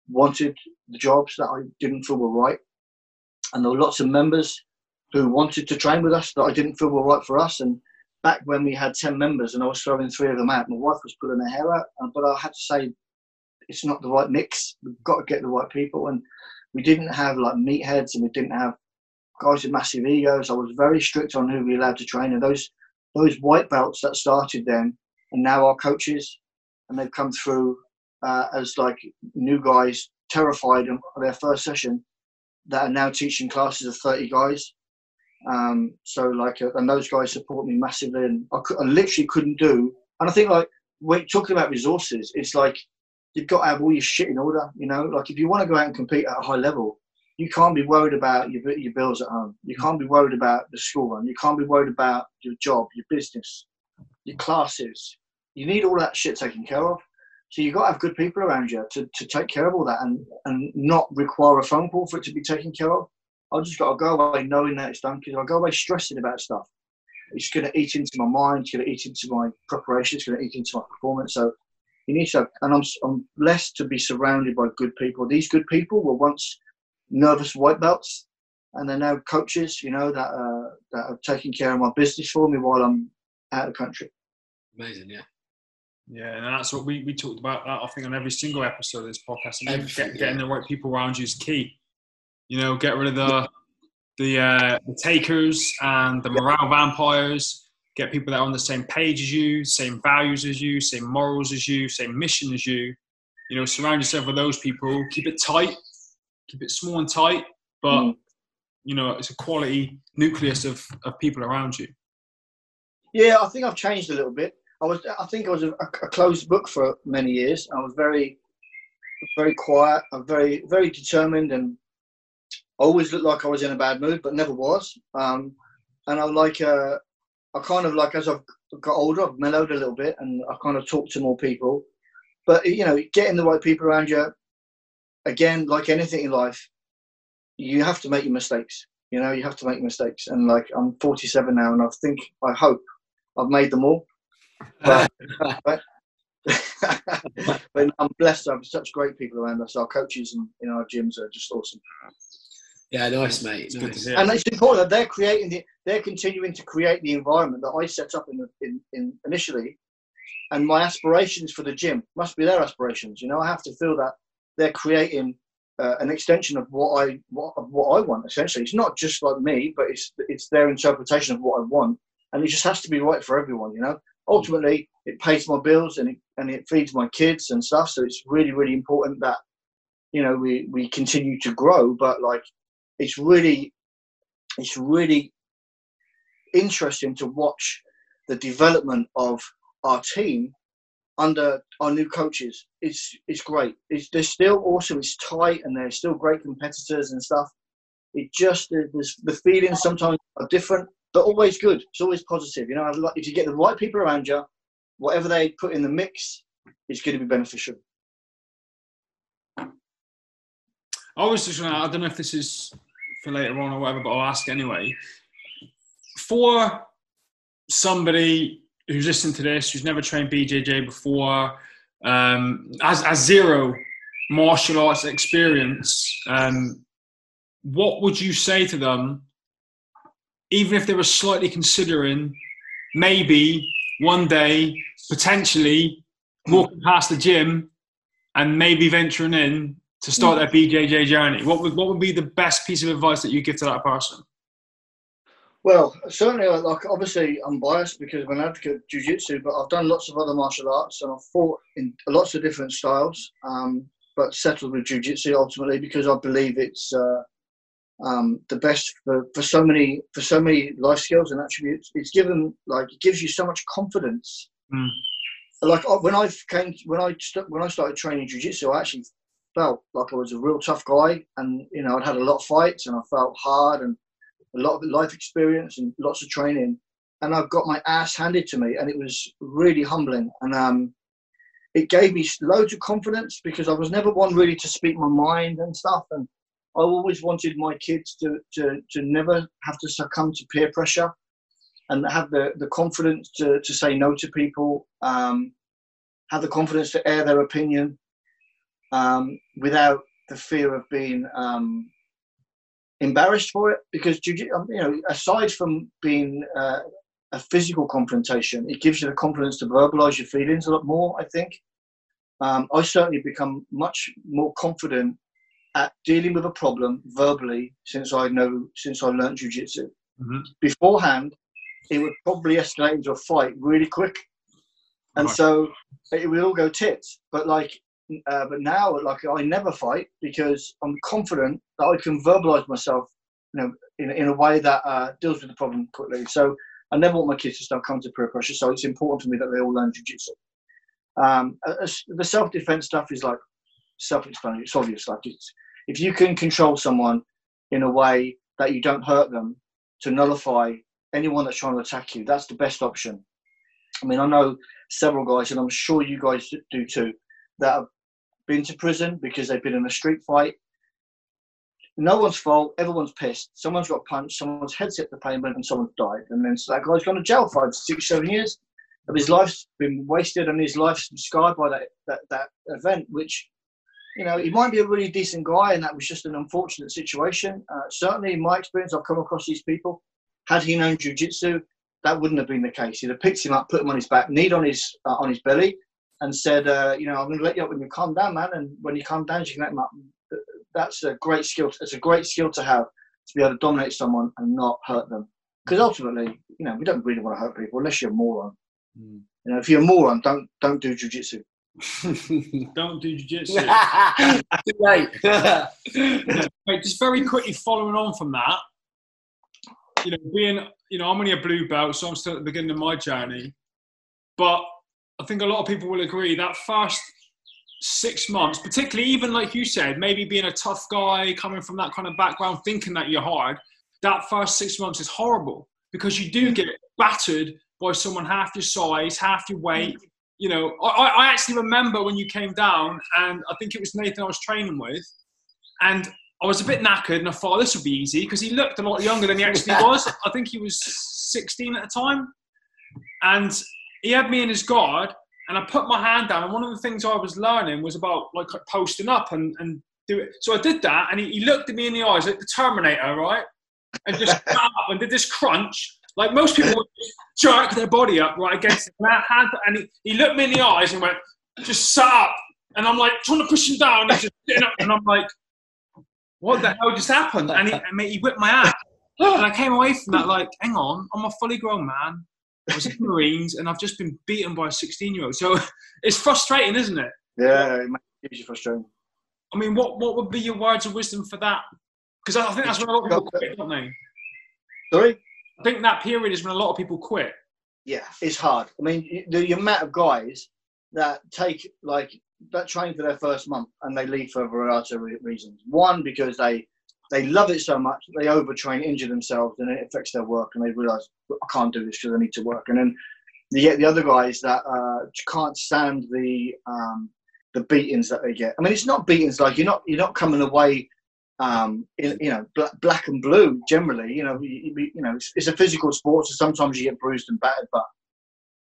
wanted the jobs that I didn't feel were right, and there were lots of members who wanted to train with us that I didn't feel were right for us. And back when we had 10 members and I was throwing three of them out, my wife was pulling her hair out. Uh, but I had to say, it's not the right mix. We've got to get the right people. And we didn't have like meatheads and we didn't have guys with massive egos. I was very strict on who we allowed to train. And those, those white belts that started then and now are coaches and they've come through uh, as like new guys, terrified of their first session that are now teaching classes of 30 guys um, so like, uh, and those guys support me massively, and I, could, I literally couldn't do. And I think like when talking about resources, it's like you've got to have all your shit in order. You know, like if you want to go out and compete at a high level, you can't be worried about your your bills at home. You mm. can't be worried about the school run. You can't be worried about your job, your business, your classes. You need all that shit taken care of. So you've got to have good people around you to, to take care of all that and, and not require a phone call for it to be taken care of. I've just got to go away knowing that it's done because I go away stressing about stuff. It's going to eat into my mind. It's going to eat into my preparation. It's going to eat into my performance. So you need to, have, and I'm, I'm blessed to be surrounded by good people. These good people were once nervous white belts, and they're now coaches. You know that uh, that are taking care of my business for me while I'm out of the country. Amazing, yeah. Yeah, and that's what we, we talked about. That I think on every single episode of this podcast. And Everything, get, getting the right people around you is key. You know, get rid of the the, uh, the takers and the morale vampires. Get people that are on the same page as you, same values as you, same morals as you, same mission as you. You know, surround yourself with those people. Keep it tight, keep it small and tight, but Mm. you know, it's a quality nucleus of, of people around you. Yeah, I think I've changed a little bit. I was, I think I was a, a closed book for many years. I was very, very quiet. I'm very, very determined, and always looked like I was in a bad mood, but never was. Um, and I like, uh, I kind of like as I've got older, I've mellowed a little bit, and I kind of talk to more people. But you know, getting the right people around you, again, like anything in life, you have to make your mistakes. You know, you have to make mistakes. And like, I'm 47 now, and I think, I hope, I've made them all. But, but, but I'm blessed to have such great people around us. Our coaches and in our gyms are just awesome. Yeah, nice, mate. It's good to Nice. And it's important that they're creating the, they're continuing to create the environment that I set up in, the, in, in initially. And my aspirations for the gym must be their aspirations. You know, I have to feel that they're creating uh, an extension of what I what, what I want. Essentially, it's not just like me, but it's it's their interpretation of what I want, and it just has to be right for everyone. You know, ultimately, it pays my bills and it and it feeds my kids and stuff. So it's really really important that you know we we continue to grow. But like, it's really it's really interesting to watch the development of our team under our new coaches. It's it's great. It's they're still awesome. It's tight and they're still great competitors and stuff. It just there's the feelings sometimes are different, but always good. It's always positive. You know, if you get the right people around you, whatever they put in the mix it's going to be beneficial. I was just gonna, I don't know if this is for later on or whatever, but I'll ask anyway. For somebody who's listening to this, who's never trained BJJ before, um, has, has zero martial arts experience, um, what would you say to them, even if they were slightly considering maybe one day potentially walking past the gym and maybe venturing in to start their BJJ journey? What would what would be the best piece of advice that you give to that person? Well, certainly, uh, like obviously, I'm biased because I'm an advocate of jiu-jitsu, but I've done lots of other martial arts and I've fought in lots of different styles, um, but settled with jiu-jitsu ultimately because I believe it's uh, um, the best for, for so many for so many life skills and attributes. It's given like it gives you so much confidence. Mm. Like when I came when I st- when I started training jiu-jitsu, I actually felt like I was a real tough guy, and you know I'd had a lot of fights and I felt hard and a lot of life experience and lots of training, and I've got my ass handed to me, and it was really humbling. And um, it gave me loads of confidence because I was never one really to speak my mind and stuff. And I always wanted my kids to to to never have to succumb to peer pressure, and have the the confidence to to say no to people. Um, have the confidence to air their opinion um, without the fear of being um, embarrassed for it? Because um, you know aside from being uh, a physical confrontation it gives you the confidence to verbalize your feelings a lot more i think. Um, i certainly become much more confident at dealing with a problem verbally since i know since i learned jiu-jitsu. Mm-hmm. beforehand it would probably escalate into a fight really quick. And right. so it would all go tits. But like uh, but now, like I never fight because I'm confident that I can verbalize myself, you know, in, in a way that uh, deals with the problem quickly. So I never want my kids to start coming to peer pressure. So it's important for me that they all learn jiu-jitsu. Um, the self-defense stuff is like self-explanatory. It's obvious. Like it's if you can control someone in a way that you don't hurt them to nullify anyone that's trying to attack you, that's the best option. I mean, I know several guys, and I'm sure you guys do too, that have been to prison because they've been in a street fight. No one's fault. Everyone's pissed. Someone's got punched. Someone's head's hit the pavement, and someone's died. And then so that guy's gone to jail five, six, seven years. Of his life's been wasted, and his life's scarred by that, that that event. Which, you know, he might be a really decent guy, and that was just an unfortunate situation. Uh, certainly, in my experience, I've come across these people. Had he known jujitsu, that wouldn't have been the case. He'd have picked him up, put him on his back, kneed on his uh, on his belly, and said, uh, you know, I'm going to let you up when you calm down, man. And when you calm down, you can let them up. That's a great skill. It's a great skill to have to be able to dominate someone and not hurt them. Because ultimately, you know, we don't really want to hurt people unless you're a moron. Mm. You know, if you're a moron, don't don't do jujitsu. don't do jujitsu. right. Wait, just very quickly following on from that. You know, being you know, I'm only a blue belt, so I'm still at the beginning of my journey. But I think a lot of people will agree that first six months, particularly even like you said, maybe being a tough guy coming from that kind of background, thinking that you're hard, that first six months is horrible because you do mm. get battered by someone half your size, half your mm. weight. You know, I, I actually remember when you came down, and I think it was Nathan I was training with, and I was a bit knackered, and I thought oh, this would be easy because he looked a lot younger than he actually was. I think he was 16 at the time, and he had me in his guard and I put my hand down. And one of the things I was learning was about like posting up and, and do it. So I did that and he, he looked at me in the eyes like the Terminator, right? And just sat up and did this crunch. Like most people would jerk their body up right against that hand. And he, he looked me in the eyes and went, just sat up. And I'm like trying to push him down. And he's just sitting up. And I'm like, what the hell just happened? And he, and he whipped my ass. And I came away from that like, hang on, I'm a fully grown man. I was in the Marines and I've just been beaten by a 16 year old. So it's frustrating, isn't it? Yeah, it makes you frustrating. I mean, what, what would be your words of wisdom for that? Because I think that's when a lot of people quit, don't they? Sorry? I think that period is when a lot of people quit. Yeah, it's hard. I mean, the amount of guys that take, like, that train for their first month and they leave for a variety of reasons. One, because they they love it so much they overtrain, injure themselves, and it affects their work, and they realise I can't do this because I need to work. And then you get the other guys that uh, can't stand the um, the beatings that they get. I mean, it's not beatings like you're not you're not coming away, um, in, you know, black, black and blue. Generally, you know, you, you know, it's, it's, a physical sport, so sometimes you get bruised and battered, but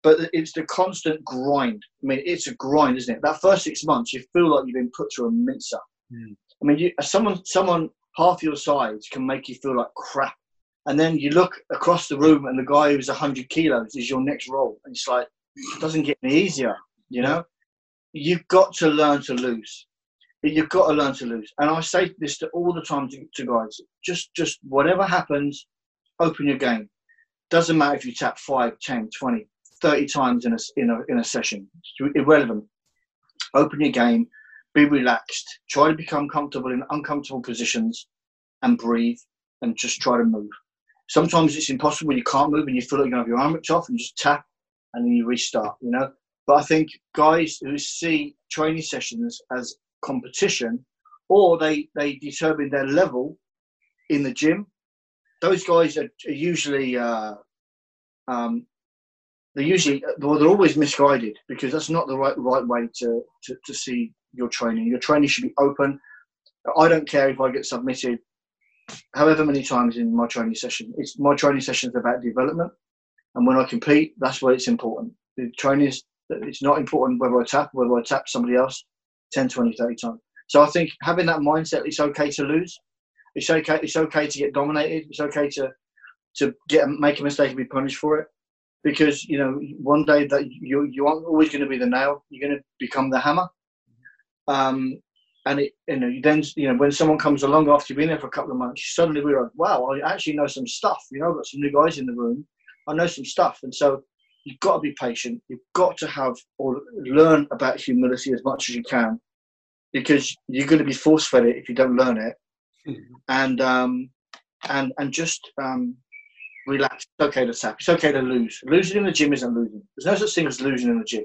but it's the constant grind. I mean, it's a grind, isn't it? That first six months, you feel like you've been put through a mincer. Mm. I mean, you, someone someone half your size can make you feel like crap. And then you look across the room and the guy who's 100 kilos is your next roll. And it's like, it doesn't get any easier, you know? You've got to learn to lose. you've got to learn to lose. And I say this to all the time to, to guys: just, just whatever happens, open your game. Doesn't matter if you tap 5, 10, 20, 30 times in a, in a, in a session. It's irrelevant. Open your game, be relaxed, try to become comfortable in uncomfortable positions and breathe and just try to move. Sometimes it's impossible you can't move and you feel like you're to have your arm ripped off and just tap and then you restart, you know. But I think guys who see training sessions as competition or they, they determine their level in the gym, those guys are, are usually uh, um, they're usually well, they're always misguided because that's not the right right way to, to, to see your training. Your training should be open. I don't care if I get submitted however many times in my training session. It's my training session is about development, and when I compete, that's where it's important. The training is it's not important whether I tap whether I tap somebody else 10, 20, 30 times. So I think having that mindset, it's okay to lose. It's okay. It's okay to get dominated. It's okay to to get make a mistake and be punished for it because you know one day that you you aren't always going to be the nail you're going to become the hammer um, and it you know then you know when someone comes along after you've been there for a couple of months you suddenly realize wow i actually know some stuff you know i've got some new guys in the room i know some stuff and so you've got to be patient you've got to have or learn about humility as much as you can because you're going to be force fed it if you don't learn it mm-hmm. and um and and just um relax. It's okay to tap. It's okay to lose. Losing in the gym isn't losing. There's no such thing as losing in the gym.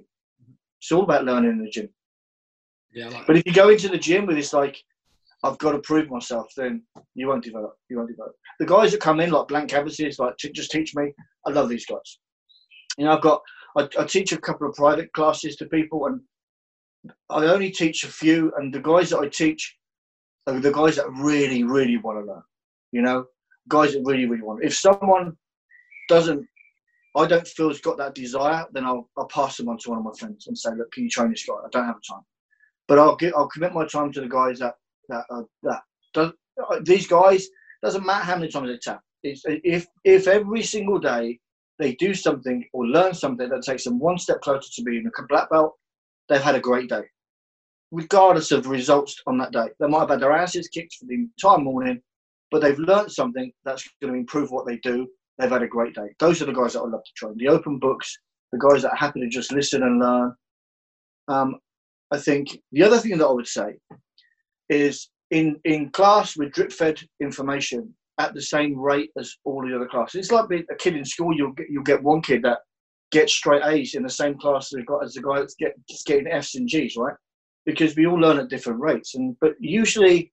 It's all about learning in the gym. Yeah. Like but if you go into the gym with this like, I've got to prove myself, then you won't develop. You won't develop. The guys that come in like blank canvases, like just teach me. I love these guys. You know, I've got I, I teach a couple of private classes to people, and I only teach a few. And the guys that I teach are the guys that really, really want to learn. You know, guys that really, really want. If someone doesn't, I don't feel has got that desire, then I'll, I'll pass them on to one of my friends and say, look, can you train this guy? I don't have time, but I'll get, I'll commit my time to the guys that that uh, that does, uh, these guys. Doesn't matter how many times they tap. It's, if if every single day they do something or learn something that takes them one step closer to being a black belt, they've had a great day, regardless of results on that day. They might have had their asses kicked for the entire morning, but they've learned something that's going to improve what they do. They've had a great day. Those are the guys that I love to train. The open books, the guys that are happy to just listen and learn. Um, I think the other thing that I would say is in in class with drip fed information at the same rate as all the other classes. It's like being a kid in school. You'll get you'll get one kid that gets straight A's in the same class as the, as the guy that's get, getting F's and G's, right? Because we all learn at different rates, and but usually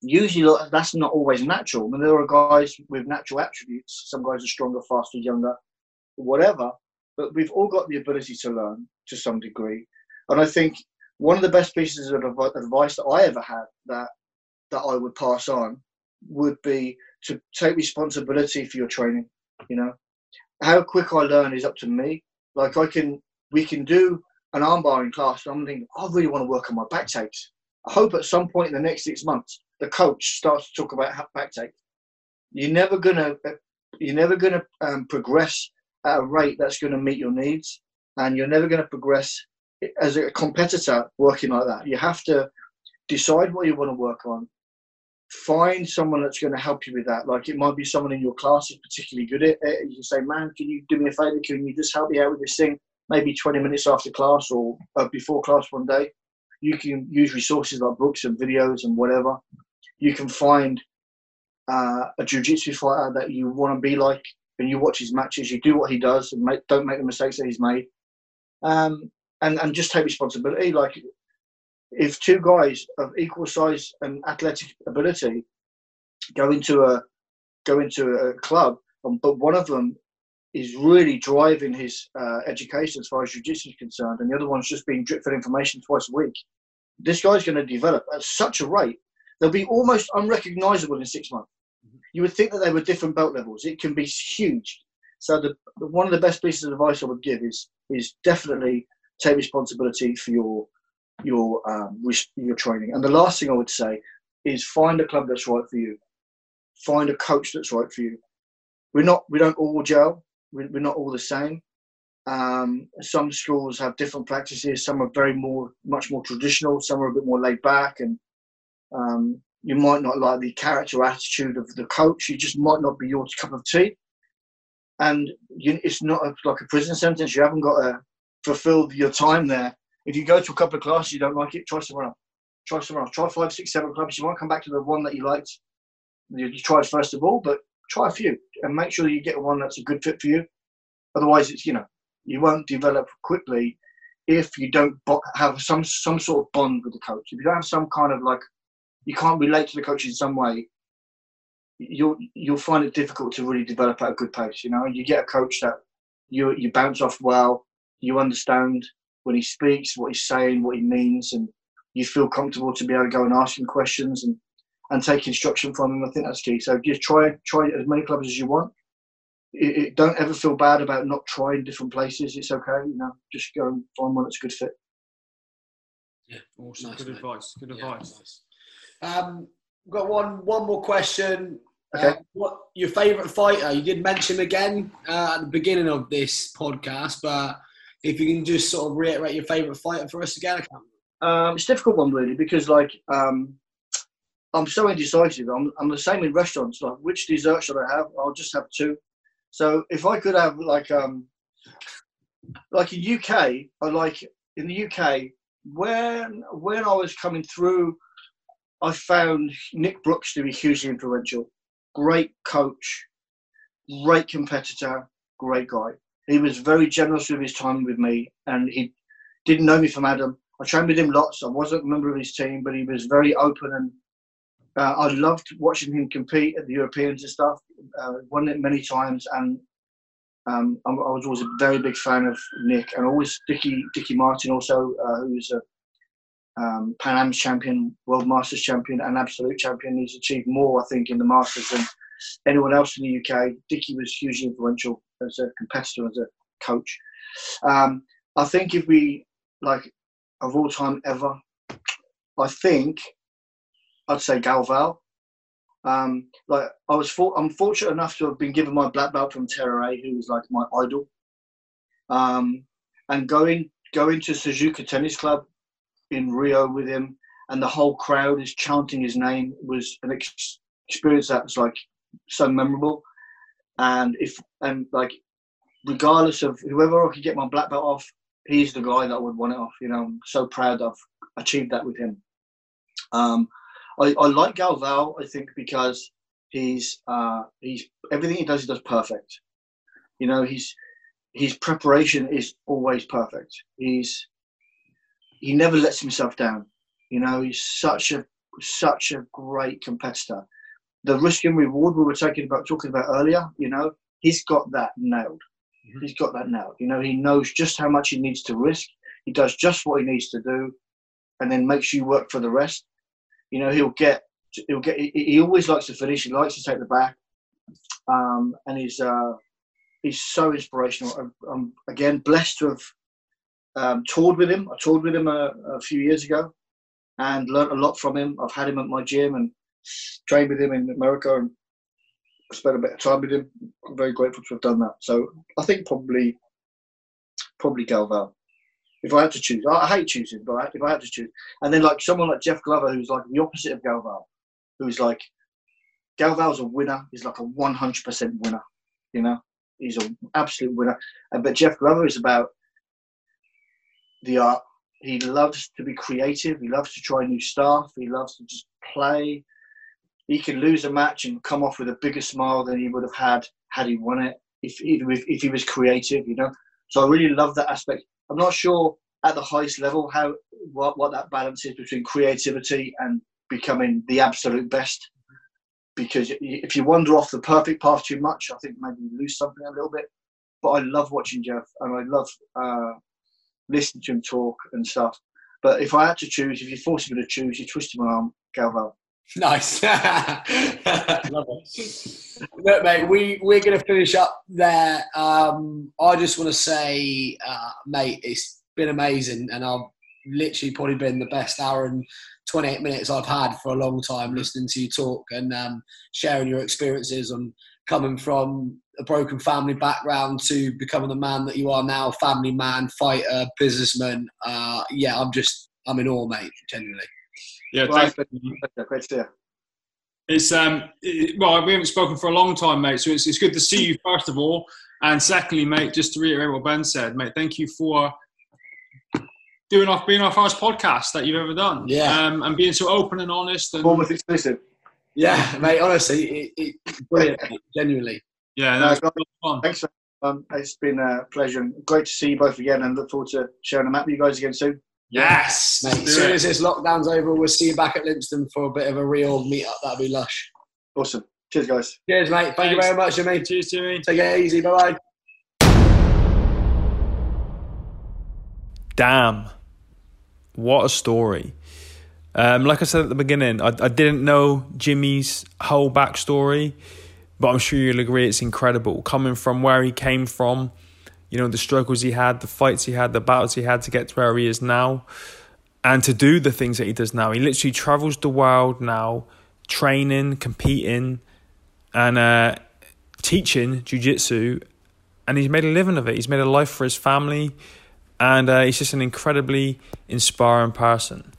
usually that's not always natural. I mean, there are guys with natural attributes. Some guys are stronger, faster, younger, whatever. But we've all got the ability to learn to some degree. And I think one of the best pieces of advice that I ever had that that I would pass on would be to take responsibility for your training. You know, how quick I learn is up to me. Like I can, we can do an armbar in class. And I'm thinking, I really want to work on my back takes. I hope at some point in the next six months the coach starts to talk about back take, you're never gonna you're never gonna um, progress at a rate that's going to meet your needs, and you're never going to progress as a competitor working like that. You have to decide what you want to work on. Find someone that's going to help you with that. Like it might be someone in your class who's particularly good at it. You can say, "Man, can you do me a favor? Can you just help me out with this thing? Maybe 20 minutes after class or uh, before class one day." You can use resources like books and videos and whatever you can find uh, a jiu-jitsu fighter that you want to be like and you watch his matches you do what he does and make, don't make the mistakes that he's made um, and, and just take responsibility like if two guys of equal size and athletic ability go into a go into a club um, but one of them is really driving his uh, education as far as jiu-jitsu is concerned and the other one's just being drip fed information twice a week this guy's going to develop at such a rate they'll be almost unrecognizable in six months. Mm-hmm. You would think that they were different belt levels. It can be huge. So the, one of the best pieces of advice I would give is is definitely take responsibility for your your um, your training. And the last thing I would say is find a club that's right for you. Find a coach that's right for you. We're not we don't all gel. We're not all the same. Um, some schools have different practices. Some are very more, much more traditional. Some are a bit more laid back, and um, you might not like the character attitude of the coach. You just might not be your cup of tea. And you, it's not a, like a prison sentence. You haven't got to fulfill your time there. If you go to a couple of classes you don't like it, try somewhere else. Try somewhere else. Try five, six, seven clubs. You might come back to the one that you liked. You, tried first of all, but try a few and make sure you get one that's a good fit for you. Otherwise, it's you know you won't develop quickly if you don't have some some sort of bond with the coach. If you don't have some kind of like you can't relate to the coach in some way, you'll you'll find it difficult to really develop at a good pace. You know, you get a coach that you you bounce off well, you understand when he speaks, what he's saying, what he means, and you feel comfortable to be able to go and ask him questions and and take instruction from him. I think that's key. So just try try as many clubs as you want it, it, don't ever feel bad about not trying different places. It's okay, you know, just go and find one that's a good fit. Yeah, awesome. Nice, good mate. advice. Good yeah, advice. Nice. Um, got one one more question. Okay. Uh, what your favourite fighter? You did mention again uh, at the beginning of this podcast, but if you can just sort of reiterate your favourite fighter for us again, um, it's a difficult one really because like um, I'm so indecisive. I'm, I'm the same in restaurants. Like which dessert should I have? I'll just have two. So if I could have like um like in UK, I like in the UK when when I was coming through, I found Nick Brooks to be hugely influential. Great coach, great competitor, great guy. He was very generous with his time with me, and he didn't know me from Adam. I trained with him lots. I wasn't a member of his team, but he was very open and uh, I loved watching him compete at the Europeans and stuff. Uh, won it many times, and um, I, was always a very big fan of Nick, and always Dicky Dicky Martin also, uh, who's a um, Pan Am champion, World Masters champion, and absolute champion. He's achieved more, I think, in the Masters than anyone else in the UK. Dicky was hugely influential as a competitor, as a coach. Um, I think if we like of all time ever, I think I'd say Galvão. Um, like I was, for, I'm fortunate enough to have been given my black belt from Terere, who was like my idol. Um, and going going to Tijuca Tennis Club in Rio with him, and the whole crowd is chanting his name was an ex- experience that was like so memorable. And if and like regardless of whoever I could get my black belt off, he's the guy that I would want it off. You know, I'm so proud that I've achieved that with him. Um, I, I like Galvão, I think, because he's uh, he's everything he does, he does perfect. You know, he's his preparation is always perfect. He's he never lets himself down. You know, he's such a such a great competitor. The risk and reward we were talking about talking about earlier, you know, he's got that nailed. Mm-hmm. He's got that nailed. You know, he knows just how much he needs to risk. He does just what he needs to do, and then makes you work for the rest. You know, he'll get he'll get. He, always likes to finish. He likes to take the back, um, and he's uh, he's so inspirational. I'm, I'm again blessed to have um, toured with him. I toured with him a, a, few years ago, and learnt a lot from him. I've had him at my gym and trained with him in America, and spent a bit of time with him. I'm very grateful to have done that. So I think probably probably Galvão if I had to choose. I, hate choosing, but if I had to choose, and then like someone like Jeff Glover, who's like the opposite of Galvão, who's like Galvão's a winner. He's like a 100% winner. You know, he's an absolute winner. But Jeff Glover is about the art. He loves to be creative. He loves to try new stuff. He loves to just play. He can lose a match and come off with a bigger smile than he would have had had he won it if if, if he was creative. You know, so I really love that aspect. I'm not sure at the highest level how what, what that balance is between creativity and becoming the absolute best. Because if you wander off the perfect path too much, I think maybe you lose something a little bit. But I love watching Jeff and I love uh, listening to him talk and stuff. But if I had to choose, if you forced me to choose, you twist my arm, Galvão. Nice. Love it. Look, mate, we, we're going to finish up there. Um, I just want to say, uh, mate, it's been amazing. And I've literally probably been the best hour and 28 minutes I've had for a long time listening to you talk and um, sharing your experiences on coming from a broken family background to becoming the man that you are now, family man, fighter, businessman. Uh, yeah, I'm just, I'm in awe, mate, genuinely. Yeah, Right. thank. Great to see. It's um, it, well, we haven't spoken for a long time, mate. So it's, it's good to see you first of all, and secondly, mate, just to reiterate what Ben said, mate. Thank you for doing off being our first podcast that you've ever done. Yeah. um, and being so open and honest. And Bournemouth exclusive. Yeah, mate, honestly, it, it, brilliant, mate, genuinely. yeah, No, that's fun. Thanks. Um, it's been a pleasure and great to see you both again, and look forward to sharing a mat with you guys again soon. Yes, Mate, as soon it. as this lockdown's over, we'll see you back at Livingston for a bit of a real meet-up. That'll be lush. Awesome. Cheers, guys. Cheers, mate. Thank you very much, Jimmy. Cheers, Jimmy. Take it easy. Bye-bye. Damn. What a story. Um, like I said at the beginning, I, I didn't know Jimmy's whole backstory, but I'm sure you'll agree it's incredible. Coming from where he came from, you know, the struggles he had, the fights he had, the battles he had to get to where he is now, and to do the things that he does now. He literally travels the world now, training, competing, and uh, teaching jiu-jitsu and he's made a living of it. He's made a life for his family, and uh, he's just an incredibly inspiring person.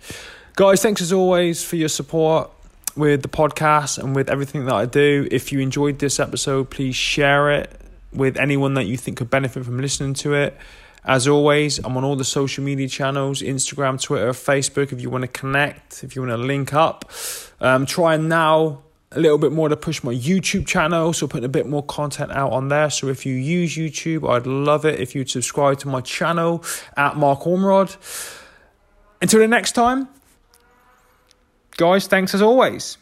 Guys, thanks as always for your support with the podcast and with everything that I do. If you enjoyed this episode, please share it with anyone that you think could benefit from listening to it. As always, I'm on all the social media channels Instagram, Twitter, Facebook. If you want to connect, if you want to link up, um, trying now a little bit more to push my YouTube channel, so putting a bit more content out on there. So if you use YouTube, I'd love it if you'd subscribe to my channel at Mark Ormrod. Until the next time, guys, thanks as always.